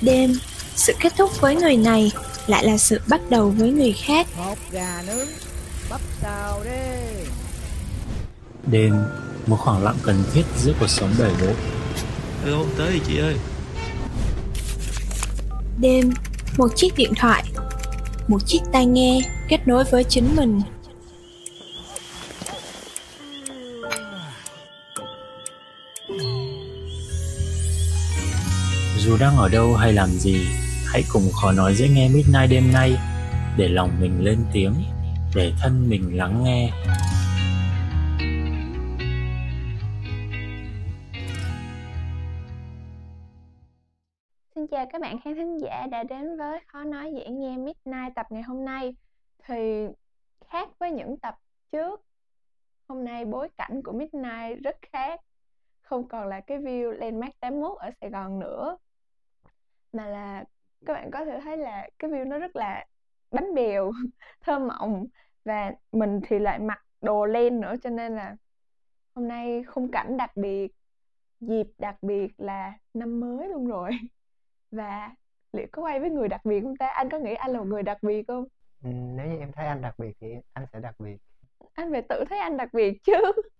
đêm. Sự kết thúc với người này lại là sự bắt đầu với người khác. Một gà nướng bắp xào đi. Đêm, một khoảng lặng cần thiết giữa cuộc sống đời bố. Alo, tới chị ơi. Đêm một chiếc điện thoại một chiếc tai nghe kết nối với chính mình Dù đang ở đâu hay làm gì, hãy cùng khó nói dễ nghe Midnight đêm nay, để lòng mình lên tiếng, để thân mình lắng nghe. Xin chào các bạn khán thính giả đã đến với Khó Nói Dễ Nghe Midnight tập ngày hôm nay. Thì khác với những tập trước Hôm nay bối cảnh của Midnight rất khác. Không còn là cái view Landmark 81 ở Sài Gòn nữa. Mà là các bạn có thể thấy là cái view nó rất là bánh bèo, thơm mộng Và mình thì lại mặc đồ len nữa cho nên là Hôm nay khung cảnh đặc biệt Dịp đặc biệt là năm mới luôn rồi. Và liệu có quay với người đặc biệt không ta? Anh có nghĩ anh là một người đặc biệt không? Ừ, nếu như em thấy anh đặc biệt thì anh sẽ đặc biệt. Anh phải tự thấy anh đặc biệt chứ.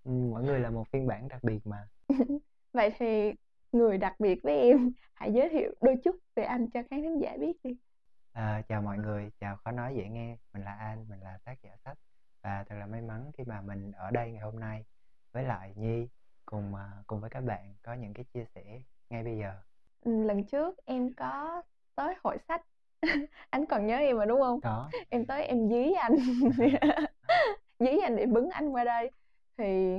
Ừ, mỗi người là một phiên bản đặc biệt mà. Vậy thì người đặc biệt với em. Hãy giới thiệu đôi chút về anh cho khán thính giả biết đi. À, chào mọi người chào khó nói dễ nghe. Mình là An mình là tác giả sách. Và thật là may mắn khi mà mình ở đây ngày hôm nay. Với lại Nhi cùng à, cùng với các bạn có những cái chia sẻ ngay bây giờ. Ừ, lần trước em có tới hội sách. Anh còn nhớ em mà đúng không? Có. Em tới em dí anh. Dí anh để bứng anh qua đây. Thì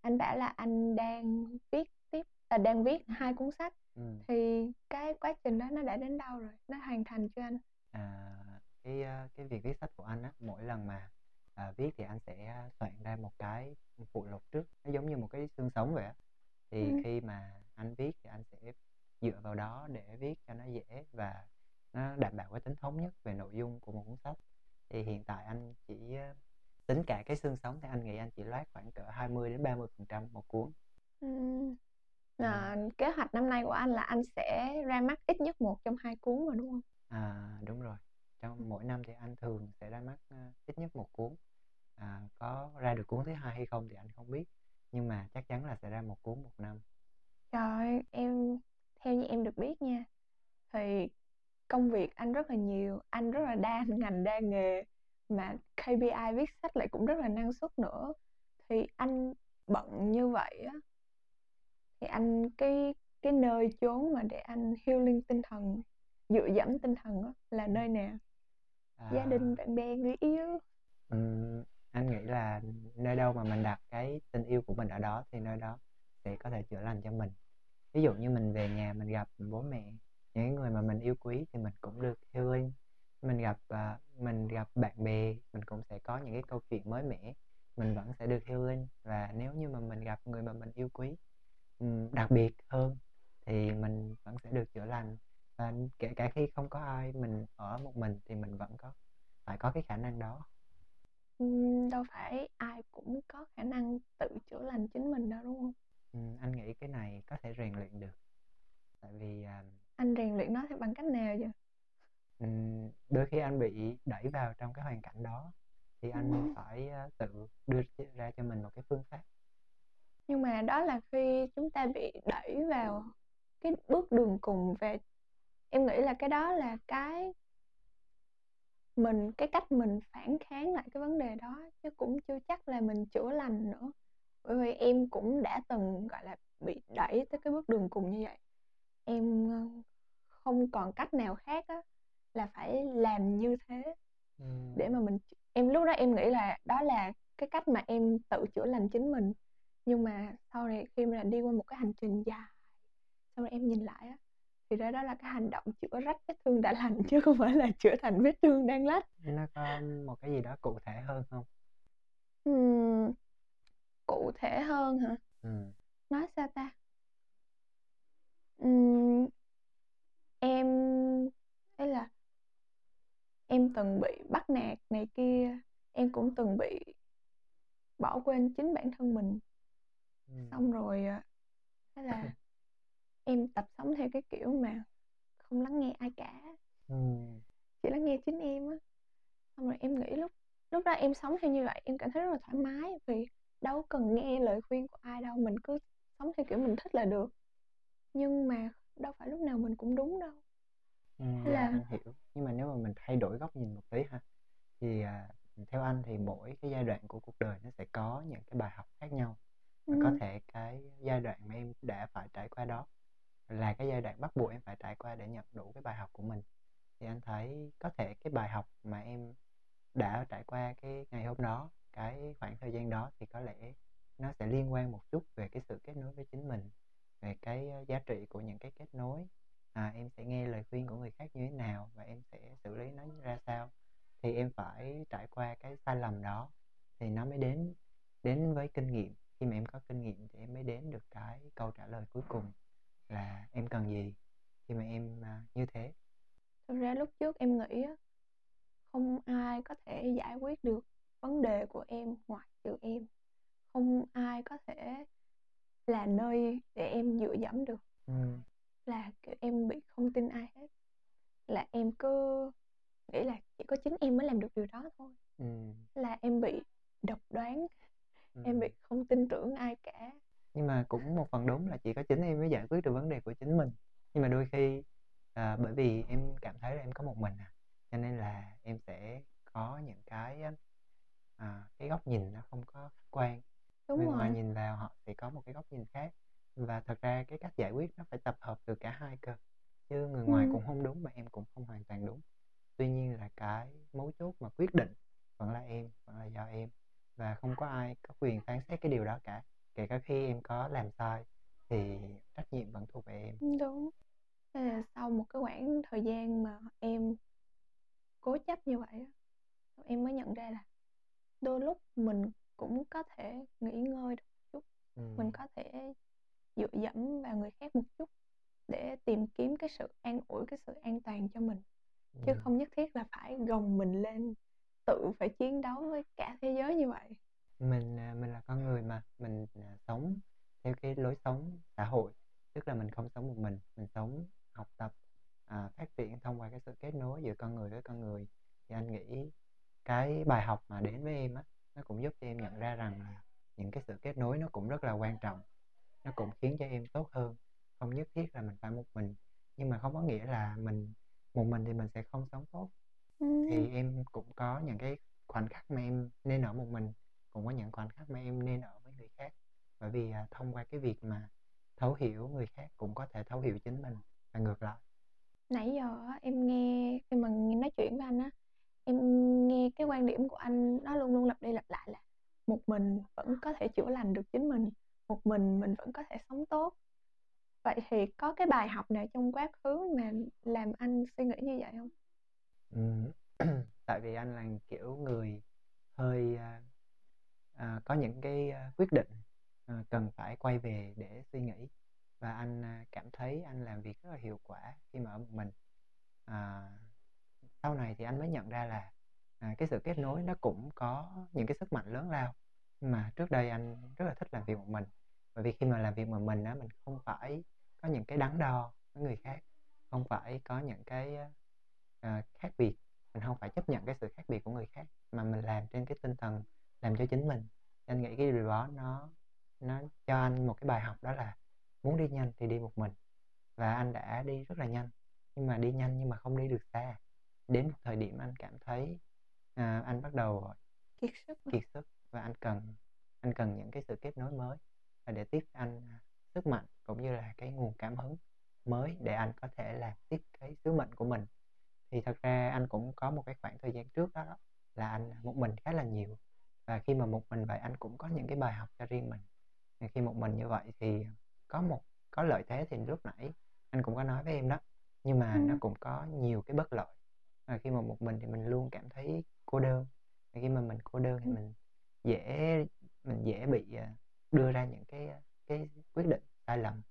anh bảo là anh đang viết là đang viết hai cuốn sách. Ừ. thì cái quá trình đó nó đã đến đâu rồi? Nó hoàn thành chưa anh? À, cái à, cái việc viết sách của anh á mỗi lần mà à, viết thì anh sẽ soạn ra một cái phụ lục trước. Nó giống như một cái xương sống vậy á. Thì Ừ. khi mà anh viết thì anh sẽ dựa vào đó để viết cho nó dễ và nó đảm bảo cái tính thống nhất về nội dung của một cuốn sách. Thì hiện tại anh chỉ ờ, tính cả cái xương sống thì anh nghĩ anh chỉ loát khoảng cỡ 20 đến 30 phần trăm một cuốn. Ừ. Là kế hoạch năm nay của anh là anh sẽ ra mắt ít nhất một trong hai cuốn mà đúng không? à đúng rồi. Trong mỗi năm thì anh thường sẽ ra mắt ờ, ít nhất một cuốn. À, có ra được cuốn thứ hai hay không thì anh không biết nhưng mà chắc chắn là sẽ ra một cuốn một năm. Trời em theo như em được biết nha thì công việc anh rất là nhiều, anh rất là đa ngành đa nghề mà KPI viết sách lại cũng rất là năng suất nữa. Thì anh bận như vậy á thì anh cái cái nơi chốn mà để anh healing tinh thần, dựa dẫm tinh thần á là nơi nào? Gia À, đình, bạn bè, người yêu. Ừm, anh nghĩ là nơi đâu mà mình đặt cái tình yêu của mình ở đó thì nơi đó sẽ có thể chữa lành cho mình. Ví dụ như mình về nhà mình gặp bố mẹ, những người mà mình yêu quý thì mình cũng được healing. Mình gặp à, mình gặp bạn bè, mình cũng sẽ có những cái câu chuyện mới mẻ, mình vẫn sẽ được healing. Và nếu như mà mình gặp người mà mình yêu quý ừm, đặc biệt hơn thì mình vẫn sẽ được chữa lành. Và kể cả khi không có ai, mình ở một mình thì mình vẫn có phải có cái khả năng đó. Ừm, đâu phải ai cũng có khả năng tự chữa lành chính mình đâu đúng không? Ừ, anh nghĩ cái này có thể rèn luyện được tại vì à, Anh rèn luyện nó thì bằng cách nào vậy? ừm, đôi khi anh bị đẩy vào trong cái hoàn cảnh đó thì anh Ừm. phải à, tự đưa ra cho mình một cái phương pháp Nhưng mà đó là khi chúng ta bị đẩy vào cái bước đường cùng và em nghĩ là cái đó là cái mình cái cách mình phản kháng lại cái vấn đề đó chứ cũng chưa chắc là mình chữa lành nữa. Bởi vì em cũng đã từng gọi là bị đẩy tới cái bước đường cùng như vậy. Em ờ, không còn cách nào khác á là phải làm như thế để mà mình em lúc đó em nghĩ là đó là cái cách mà em tự chữa lành chính mình nhưng mà sau này khi mà đi qua một cái hành trình dài xong rồi em nhìn lại á thì ra đó là cái hành động chữa rách vết thương đã lành chứ không phải là chữa thành vết thương đang lách. Nó có một cái gì đó cụ thể hơn không? Ừm, cụ thể hơn hả? Ừ. nói sao ta? Ừm, em ấy là em từng bị bắt nạt này kia em cũng từng bị bỏ quên chính bản thân mình. Ừ. xong rồi à, thế là em tập sống theo cái kiểu mà không lắng nghe ai cả Ừm. chỉ lắng nghe chính em á xong rồi em nghĩ lúc lúc đó em sống theo như vậy em cảm thấy rất là thoải mái vì đâu cần nghe lời khuyên của ai đâu mình cứ sống theo kiểu mình thích là được nhưng mà đâu phải lúc nào mình cũng đúng đâu Thế dạ, là- anh hiểu. Nhưng mà nếu mà mình thay đổi góc nhìn một tí ha, thì, à, theo anh thì mỗi cái giai đoạn của cuộc đời nó sẽ có những cái bài học khác nhau. Và có Ừm. thể cái giai đoạn mà em đã phải trải qua đó là cái giai đoạn bắt buộc em phải trải qua để nhận đủ cái bài học của mình. Thì anh thấy có thể cái bài học mà em đã trải qua cái ngày hôm đó, cái khoảng thời gian đó thì có lẽ nó sẽ liên quan một chút về cái sự kết nối với chính mình, về cái, ờ, giá trị của những cái kết nối. À, em sẽ nghe lời khuyên của người khác như thế nào và em sẽ xử lý nó ra sao. Thì em phải trải qua cái sai lầm đó thì nó mới đến đến với kinh nghiệm. Khi mà em có kinh nghiệm thì em mới đến được cái câu trả lời cuối cùng là em cần gì khi mà em, à, như thế. Thực ra lúc trước em nghĩ á, không ai có thể giải quyết được vấn đề của em ngoại trừ em. Không ai có thể là nơi để em dựa dẫm được. Ừm. Là, kiểu, em bị không tin ai hết. Là em cứ nghĩ là chỉ có chính em mới làm được điều đó thôi. Ừm. Là em bị độc đoán, em Ừm. bị không tin tưởng ai cả. Nhưng mà cũng một phần đúng là chỉ có chính em mới giải quyết được vấn đề của chính mình. Nhưng mà đôi khi, à, bởi vì em cảm thấy là em có một mình à, cho nên là em sẽ có những cái à, cái góc nhìn nó không có khách quan. Đúng Người ngoài rồi. nhìn vào họ sẽ có một cái góc nhìn khác. Và thật ra cái cách giải quyết nó phải tập hợp từ cả hai cơ, chứ người ngoài Ừm. cũng hông đúng mà em cũng không hoàn toàn đúng. Tuy nhiên là cái mấu chốt mà quyết định vẫn là em, vẫn là do em và không có ai có quyền phán xét cái điều đó cả. Kể cả khi em có làm sai thì trách nhiệm vẫn thuộc về em. Ừm, đúng. Thế là sau một cái khoảng thời gian mà em cố chấp như vậy em mới nhận ra là đôi lúc mình cũng có thể nghỉ ngơi được một chút. Mình Ừm. có thể dựa dẫm vào người khác một chút để tìm kiếm cái sự an ủi, cái sự an toàn cho mình. Chứ Ừm. không nhất thiết là phải gồng mình lên, tự phải chiến đấu với cả thế giới như vậy. Mình, à, mình là con người mà, mình, à, sống theo cái lối sống xã hội, tức là mình không sống một mình, mình sống, học tập, à, phát triển thông qua cái sự kết nối giữa con người với con người. Thì anh nghĩ cái bài học mà đến với em á, nó cũng giúp cho em nhận ra rằng là những cái sự kết nối nó cũng rất là quan trọng. Nó cũng khiến cho em tốt hơn, không nhất thiết là mình phải một mình, nhưng mà không có nghĩa là mình một mình thì mình sẽ không sống tốt. Thì Ừm. em cũng có những cái khoảnh khắc mà em nên ở một mình, cũng có những khoảnh khắc mà em nên ở với người khác. Bởi vì, à, thông qua cái việc mà thấu hiểu người khác cũng có thể thấu hiểu chính mình và ngược lại. Nãy giờ em nghe khi mà nghe nói chuyện với anh á, em nghe cái quan điểm của anh nó luôn luôn lặp đi lặp lại là một mình vẫn có thể chữa lành được chính mình, một mình mình vẫn có thể sống tốt. Vậy thì có cái bài học nào trong quá khứ mà làm anh suy nghĩ như vậy hông? Ừm, tại vì anh là, kiểu, người hơi, a, à, có những cái, à, quyết định, à, cần phải quay về để suy nghĩ và anh, à, cảm thấy anh làm việc rất là hiệu quả khi mà ở một mình. À, sau này thì anh mới nhận ra là, à, cái sự kết nối nó cũng có những cái sức mạnh lớn lao, mà trước đây anh rất là thích làm việc một mình. Bởi vì khi mà làm việc một mình á, mình không phải có những cái đắn đo với người khác, không phải có những cái, á, khác biệt, mình không phải chấp nhận cái sự khác biệt của người khác, mà mình làm trên cái tinh thần làm cho chính mình. Anh nghĩ cái điều đó nó nó cho anh một cái bài học đó là muốn đi nhanh thì đi một mình và anh đã đi rất là nhanh, nhưng mà đi nhanh nhưng mà không đi được xa. Đến một thời điểm anh cảm thấy, à, anh bắt đầu Kiệt sức kiệt sức và anh cần anh cần những cái sự kết nối mới và để tiếp anh, sức mạnh cũng như là cái nguồn cảm hứng mới để anh có thể làm tiếp cái sứ mệnh của mình. Thì thật ra anh cũng có một cái khoảng thời gian trước đó đó là anh một mình khá là nhiều và khi mà một mình vậy anh cũng có những cái bài học cho riêng mình. Thì khi một mình như vậy thì có một có lợi thế thì lúc nãy anh cũng có nói với em đó, nhưng mà nó Ừm. cũng có nhiều cái bất lợi. Và khi mà một mình thì mình luôn cảm thấy cô đơn, và khi mà mình cô đơn thì mình dễ mình dễ bị, à, đưa ra những cái, a, cái quyết định sai lầm.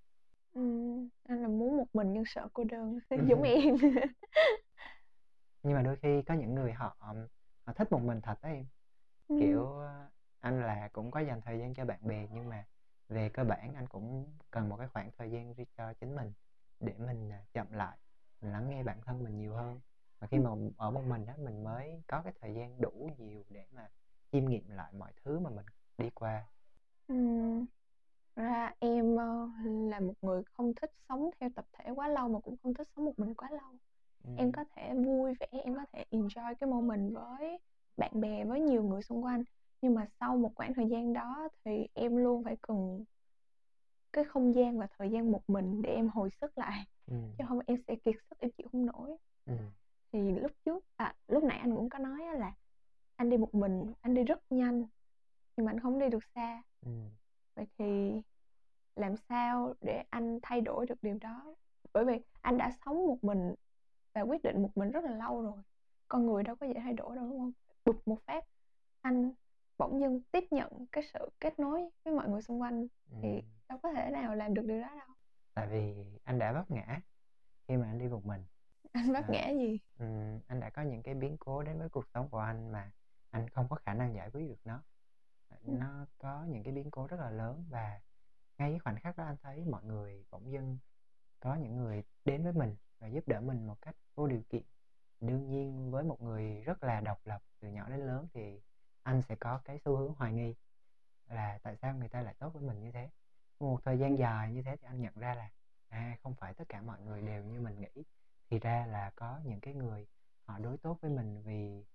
Ừm, anh là muốn một mình nhưng sợ cô đơn, giống em. Nhưng mà đôi khi có những người họ họ thích một mình thật á em. Ừm. Kiểu, ơ, anh là cũng có dành thời gian cho bạn bè nhưng mà về cơ bản anh cũng cần một cái khoảng thời gian riêng cho chính mình để mình, à, chậm lại, mình lắng nghe bản thân mình nhiều hơn. Và khi mà ở một mình á mình mới có cái thời gian đủ nhiều để mà chiêm nghiệm lại mọi thứ mà mình đi qua. Ừm, ra em ờ, là một người không thích sống theo tập thể quá lâu mà cũng không thích sống một mình quá lâu. Em Ừm. có thể vui vẻ em có thể enjoy cái moment với bạn bè với nhiều người xung quanh. Nhưng mà sau một khoảng thời gian đó thì em luôn phải cần cái không gian và thời gian một mình để em hồi sức lại. Ừm. chứ không em sẽ kiệt sức em chịu không nổi. Ừm. thì lúc trước à lúc nãy anh cũng có nói là anh đi một mình anh đi rất nhanh nhưng mà anh không đi được xa. Ừm. vậy thì làm sao để anh thay đổi được điều đó? Bởi vì anh đã sống một mình và quyết định một mình rất là lâu rồi. Con người đâu có dễ thay đổi đâu đúng không bụp một phát anh bỗng dưng tiếp nhận cái sự kết nối với mọi người xung quanh thì Ừm. đâu có thể nào làm được điều đó đâu tại vì anh đã vấp ngã khi mà anh đi một mình anh vấp À. ngã gì Ừm, anh đã có những cái biến cố đến với cuộc sống của anh mà anh không có khả năng giải quyết được nó Ừ. nó có những cái biến cố rất là lớn và ngay cái khoảnh khắc đó anh thấy mọi người bỗng dưng có những người đến với mình và giúp đỡ mình một cách vô điều kiện đương nhiên với một người rất là độc lập từ nhỏ đến lớn thì anh sẽ có cái xu hướng hoài nghi là tại sao người ta lại tốt với mình như thế. Một thời gian dài như thế thì anh nhận ra là à không phải tất cả mọi người đều như mình nghĩ. Thì ra là có những cái người họ đối tốt với mình vì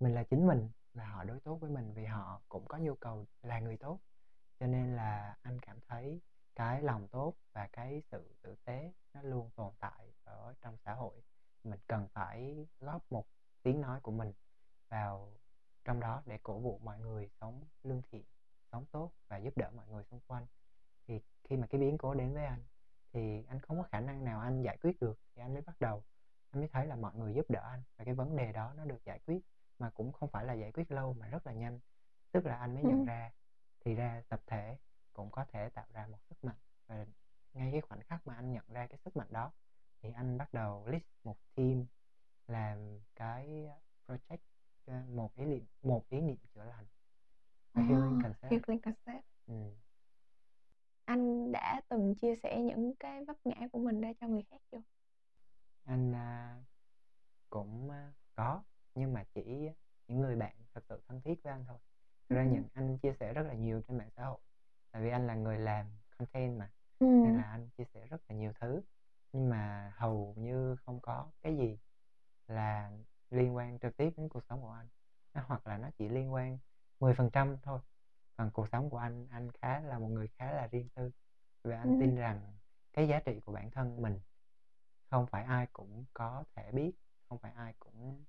mình là chính mình và họ đối tốt với mình vì họ cũng có nhu cầu là người tốt. Cho nên là anh cảm thấy cái lòng tốt và cái sự tử tế nó luôn tồn tại ở trong xã hội. Mình cần phải góp một tiếng nói của mình vào trong đó để cổ vũ mọi người sống lương thiện sống tốt và giúp đỡ mọi người xung quanh. Thì khi mà cái biến cố đến với anh thì anh không có khả năng nào anh giải quyết được thì anh mới bắt đầu. Anh mới thấy là mọi người giúp đỡ anh và cái vấn đề đó nó được giải quyết mà cũng không phải là giải quyết lâu mà rất là nhanh. Tức là anh mới nhận Ừ. ra thì ra tập thể cũng có thể tạo ra một sức mạnh và ngay cái khoảnh khắc mà anh nhận ra cái sức mạnh đó thì anh bắt đầu list một team làm cái project ờ, một ý niệm một ý niệm chữa lành. Và healing Oh, concept healing concept ừ. anh đã từng chia sẻ những cái vấp ngã của mình ra cho người khác chưa? Anh à, cũng à, có. Nhưng mà chỉ những người bạn thật sự thân thiết với anh thôi. Thực ra Ừ. những anh chia sẻ rất là nhiều trên mạng xã hội. Tại vì anh là người làm content mà ừ. nên là anh chia sẻ rất là nhiều thứ. Nhưng mà hầu như không có cái gì là liên quan trực tiếp đến cuộc sống của anh. Nó hoặc là nó chỉ liên quan 10% thôi. Còn cuộc sống của anh anh khá là một người khá là riêng tư. Và anh Ừ. tin rằng cái giá trị của bản thân mình không phải ai cũng có thể biết không phải ai cũng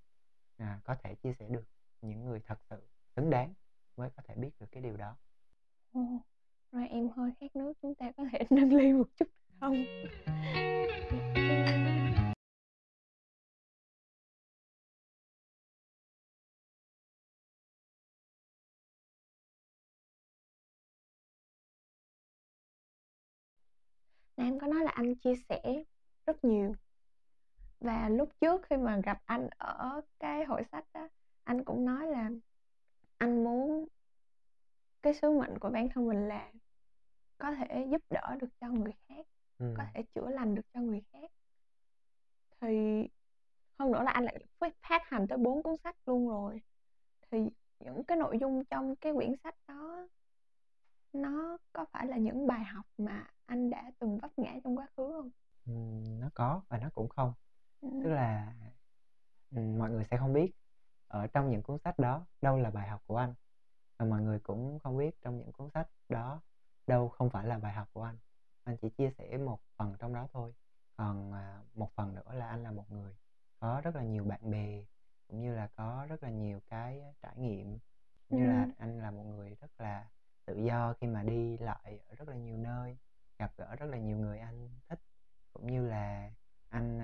à, có thể chia sẻ được. Những người thật sự xứng đáng mới có thể biết được cái điều đó. Ồ, rồi em hơi khát nước chúng ta có thể nâng ly một chút được không Nãy anh có nói là anh chia sẻ rất nhiều. Và lúc trước khi mà gặp anh ở cái hội sách đó anh cũng nói là anh muốn cái sứ mệnh của bản thân mình là có thể giúp đỡ được cho người khác ừ. có thể chữa lành được cho người khác. Thì hơn nữa là anh lại phát hành tới bốn cuốn sách luôn rồi. Thì những cái nội dung trong cái quyển sách đó nó có phải là những bài học mà anh đã từng vấp ngã trong quá khứ không Ừ, nó có và nó cũng không Ừ. tức là mọi người sẽ không biết ở trong những cuốn sách đó đâu là bài học của anh và mọi người cũng không biết trong những cuốn sách đó đâu không phải là bài học của anh anh chỉ chia sẻ một phần trong đó thôi còn à, một phần nữa là anh là một người có rất là nhiều bạn bè cũng như là có rất là nhiều cái trải nghiệm như là Ừ. anh là một người rất là tự do khi mà đi lại ở rất là nhiều nơi gặp gỡ rất là nhiều người anh thích cũng như là anh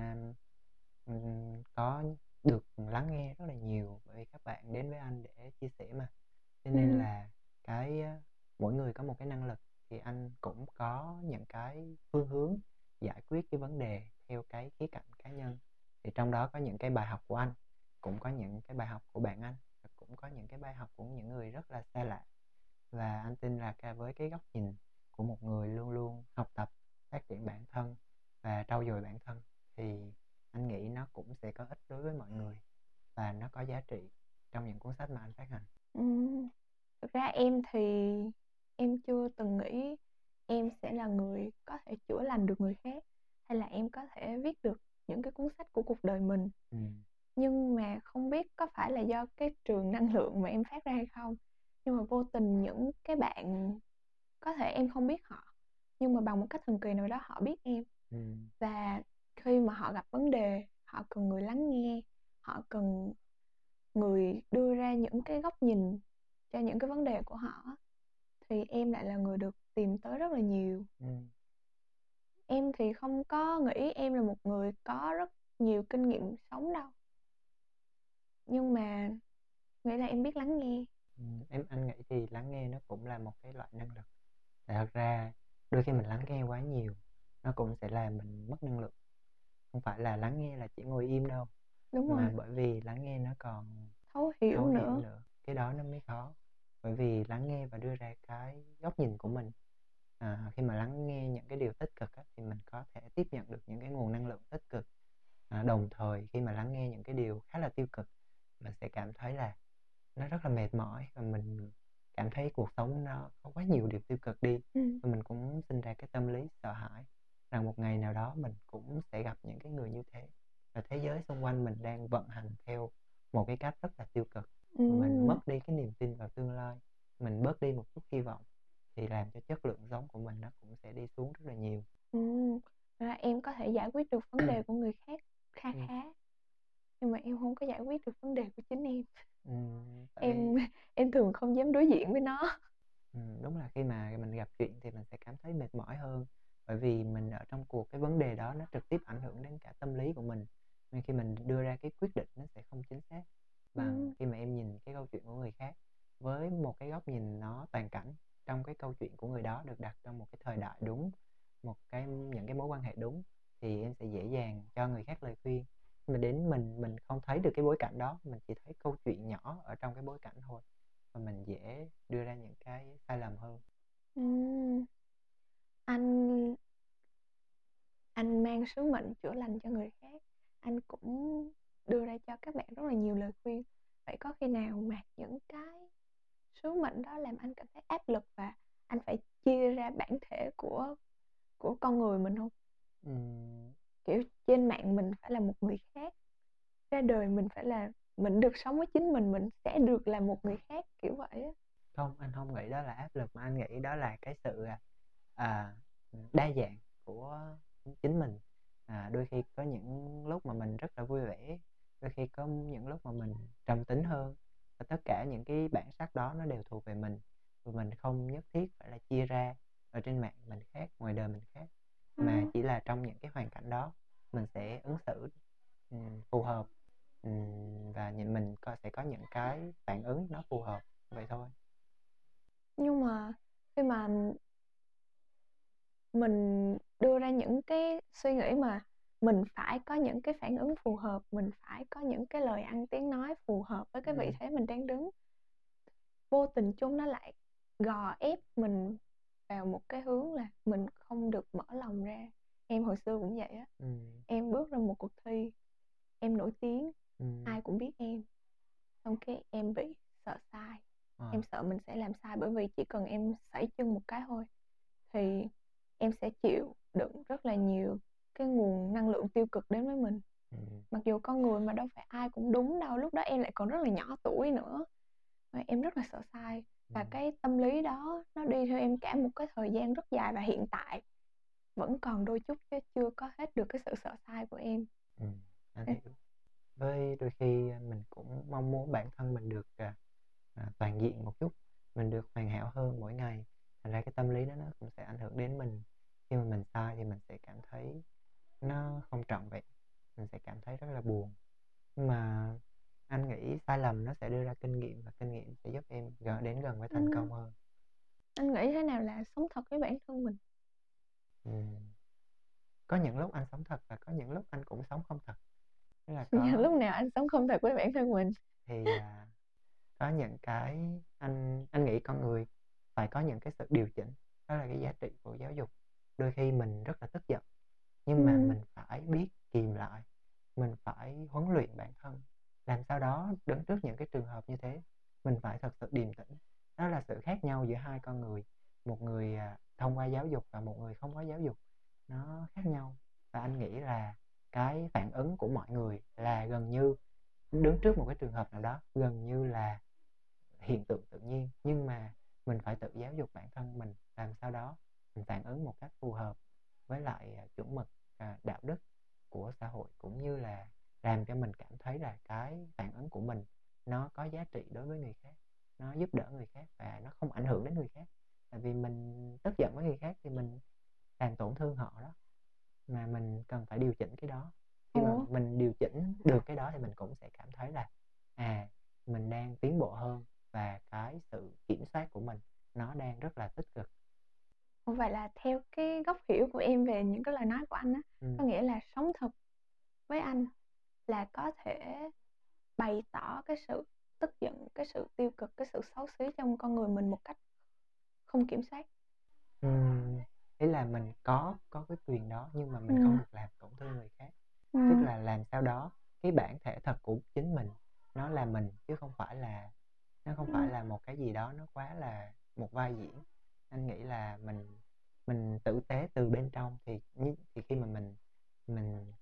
um, có được lắng nghe rất là nhiều bởi vì các bạn đến với anh để chia sẻ mà. Cho nên Ừ. là cái mỗi người có một cái năng lực thì anh cũng có những cái phương hướng giải quyết cái vấn đề theo cái khía cạnh cá nhân. Thì trong đó có những cái bài học của anh cũng có những cái bài học của bạn anh cũng có những cái bài học của những người rất là xa lạ và anh tin là với cái góc nhìn của một người luôn luôn học tập phát triển bản thân và trau dồi bản thân thì anh nghĩ nó cũng sẽ có ích đối với mọi người và nó có giá trị trong những cuốn sách mà anh phát hành. Ừm, thực ra em thì em chưa từng nghĩ em sẽ là người có thể chữa lành được người khác hay là em có thể viết được những cái cuốn sách của cuộc đời mình. Ừ. nhưng mà không biết có phải là do cái trường năng lượng mà em phát ra hay không nhưng mà vô tình những cái bạn có thể em không biết họ nhưng mà bằng một cách thần kỳ nào đó họ biết em Ừ. và khi mà họ gặp vấn đề họ cần người lắng nghe họ cần người đưa ra những cái góc nhìn cho những cái vấn đề của họ thì em lại là người được tìm tới rất là nhiều Ừ. em thì không có nghĩ em là một người có rất nhiều kinh nghiệm sống đâu nhưng mà nghĩ là em biết lắng nghe Ừ, em anh nghĩ thì lắng nghe nó cũng là một cái loại năng lực. Tại thật ra đôi khi mình lắng nghe quá nhiều nó cũng sẽ làm mình mất năng lượng. Không phải là lắng nghe là chỉ ngồi im đâu đúng mà rồi. bởi vì lắng nghe nó còn thấu hiểu thấu nữa. hiểu nữa cái đó nó mới khó. Bởi vì lắng nghe và đưa ra cái góc nhìn của mình à, khi mà lắng nghe những cái điều tích cực á, thì mình có thể tiếp nhận được những cái nguồn năng lượng tích cực. À, đồng thời khi mà lắng nghe những cái điều khá là tiêu cực mình sẽ cảm thấy là nó rất là mệt mỏi và mình cảm thấy cuộc sống nó có quá nhiều điều tiêu cực đi ừ. và mình cũng sinh ra cái tâm lý sợ hãi rằng một ngày nào đó mình cũng sẽ gặp những cái người như thế và thế giới xung quanh mình đang vận hành theo một cái cách rất là tiêu cực Ừ. mình mất đi cái niềm tin vào tương lai mình bớt đi một chút hy vọng thì làm cho chất lượng sống của mình nó cũng sẽ đi xuống rất là nhiều Ừ. Thật ra em có thể giải quyết được vấn đề của người khác kha Ừ. khá nhưng mà em không có giải quyết được vấn đề của chính em Ừm, tại em vì em thường không dám đối diện với nó ừm, đúng là khi mà mình gặp chuyện thì mình sẽ cảm thấy mệt mỏi hơn bởi vì mình ở trong cuộc cái vấn đề đó nó trực tiếp ảnh hưởng đến cả tâm lý của mình nên khi mình đưa ra cái quyết định nó sẽ không chính xác bằng Ừ. khi mà em nhìn cái câu chuyện của người khác với một cái góc nhìn nó toàn cảnh trong cái câu chuyện của người đó được đặt trong một cái thời đại đúng một cái những cái mối quan hệ đúng thì em sẽ dễ dàng cho người khác lời khuyên Nhưng mà đến mình mình không thấy được cái bối cảnh đó mình chỉ thấy câu chuyện nhỏ ở trong cái bối cảnh thôi và mình dễ đưa ra những cái sai lầm hơn Ừm. anh anh mang sứ mệnh chữa lành cho người khác anh cũng đưa ra cho các bạn rất là nhiều lời khuyên vậy có khi nào mà những cái sứ mệnh đó làm anh cảm thấy áp lực và anh phải chia ra bản thể của của con người mình không Ừm, kiểu trên mạng mình phải là một người khác ra đời mình phải là mình được sống với chính mình mình sẽ được là một người khác kiểu vậy á không anh không nghĩ đó là áp lực mà anh nghĩ đó là cái sự à, à, đa dạng của chính mình à, đôi khi có những lúc mà mình rất là vui vẻ đôi khi có những lúc mà mình trầm tính hơn và tất cả những cái bản sắc đó nó đều thuộc về mình và mình không nhất thiết phải là chia ra ở trên mạng mình khác ngoài đời mình khác mà Ừ. chỉ là trong những cái hoàn cảnh đó mình sẽ ứng xử ừm, phù hợp ừm, và nhìn mình có sẽ có những cái phản ứng nó phù hợp vậy thôi nhưng mà khi mà mình đưa ra những cái suy nghĩ mà mình phải có những cái phản ứng phù hợp mình phải có những cái lời ăn tiếng nói phù hợp với cái vị Ừ. thế mình đang đứng vô tình chung nó lại gò ép mình vào một cái hướng là mình không được mở lòng ra em hồi xưa cũng vậy á. Ừm, em bước ra một cuộc thi em nổi tiếng ừm, ai cũng biết em. Xong cái em bị sợ sai. Ờ, em sợ mình sẽ làm sai bởi vì chỉ cần em sảy chân một cái thôi thì em sẽ chịu đựng rất là nhiều cái nguồn năng lượng tiêu cực đến với mình. Ừm, mặc dù con người mà đâu phải ai cũng đúng đâu lúc đó em lại còn rất là nhỏ tuổi nữa. Và em rất là sợ sai. Và ừm, cái tâm lý đó nó đi theo em cả một cái thời gian rất dài và hiện tại vẫn còn đôi chút chứ chưa có hết được cái sự sợ sai của em. Ừm, anh Ừ. hiểu với đôi khi mình cũng mong muốn bản thân mình được à, à, toàn diện một chút mình được hoàn hảo hơn mỗi ngày. Thành ra cái tâm lý đó nó cũng sẽ ảnh hưởng đến mình. Khi mà mình sai thì mình sẽ cảm thấy nó không trọn vẹn mình sẽ cảm thấy rất là buồn. Nhưng mà anh nghĩ sai lầm nó sẽ đưa ra kinh nghiệm và kinh nghiệm sẽ giúp em gần đến gần với thành Ừ. công hơn. Anh nghĩ thế nào là sống thật với bản thân mình Ừm. có những lúc anh sống thật và có những lúc anh cũng sống không thật. Tức là có lúc nào anh sống không thật với bản thân mình? Thì à, có những cái anh anh nghĩ con người phải có những cái sự điều chỉnh đó là cái giá trị của giáo dục. Đôi khi mình rất là tức giận nhưng mà Ừ. mình phải biết kìm lại mình phải huấn luyện bản thân. Làm sao đó đứng trước những cái trường hợp như thế mình phải thật sự điềm tĩnh. Đó là sự khác nhau giữa hai con người. Một người à, thông qua giáo dục và một người không có giáo dục, nó khác nhau. Và anh nghĩ là cái phản ứng của mọi người là gần như đứng trước một cái trường hợp nào đó, gần như là hiện tượng tự nhiên. Nhưng mà mình phải tự giáo dục bản thân mình làm sao đó mình phản ứng một cách phù hợp với lại à, chuẩn mực à, đạo đức của xã hội, cũng như là làm cho mình cảm thấy là cái phản ứng của mình nó có giá trị đối với người khác, nó giúp đỡ người khác và nó không ảnh hưởng đến người khác tại vì mình tức giận với người khác thì mình làm tổn thương họ đó. Mà mình cần phải điều chỉnh cái đó. Khi mà mình điều chỉnh được cái đó thì mình cũng sẽ cảm thấy là à mình đang tiến bộ hơn và cái sự kiểm soát của mình nó đang rất là tích cực. Vậy là theo cái góc hiểu của em về những cái lời nói của anh á, ừ. có nghĩa là sống thực với anh là có thể bày tỏ cái sự tức giận, cái sự tiêu cực, cái sự xấu xí trong con người mình một cách không kiểm soát. Ừm, ý là mình có có cái quyền đó nhưng mà mình Ừ. không được làm tổn thương người khác Ừ. tức là làm sao đó cái bản thể thật của chính mình nó là mình chứ không phải là nó không phải Ừ. là một cái gì đó nó quá là một vai diễn anh nghĩ là mình mình tử tế từ bên trong thì thì khi mà mình mình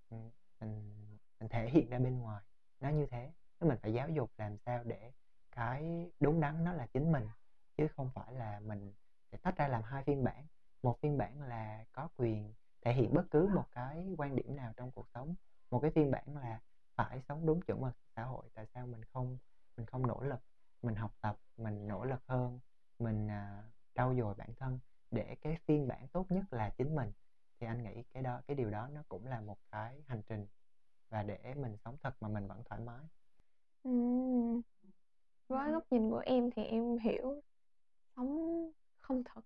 mình mình thể hiện ra bên ngoài nó như thế mình phải giáo dục làm sao để cái đúng đắn nó là chính mình chứ không phải là mình sẽ tách ra làm hai phiên bản. Một phiên bản là có quyền thể hiện bất cứ một cái quan điểm nào trong cuộc sống. Một cái phiên bản là phải sống đúng chuẩn mực xã hội tại sao mình không mình không nỗ lực? Mình học tập mình nỗ lực hơn mình uh, trau dồi bản thân để cái phiên bản tốt nhất là chính mình. Thì anh nghĩ cái đó cái điều đó nó cũng là một cái hành trình và để mình sống thật mà mình vẫn thoải mái. Ừ. Với góc nhìn của em thì em hiểu sống không thật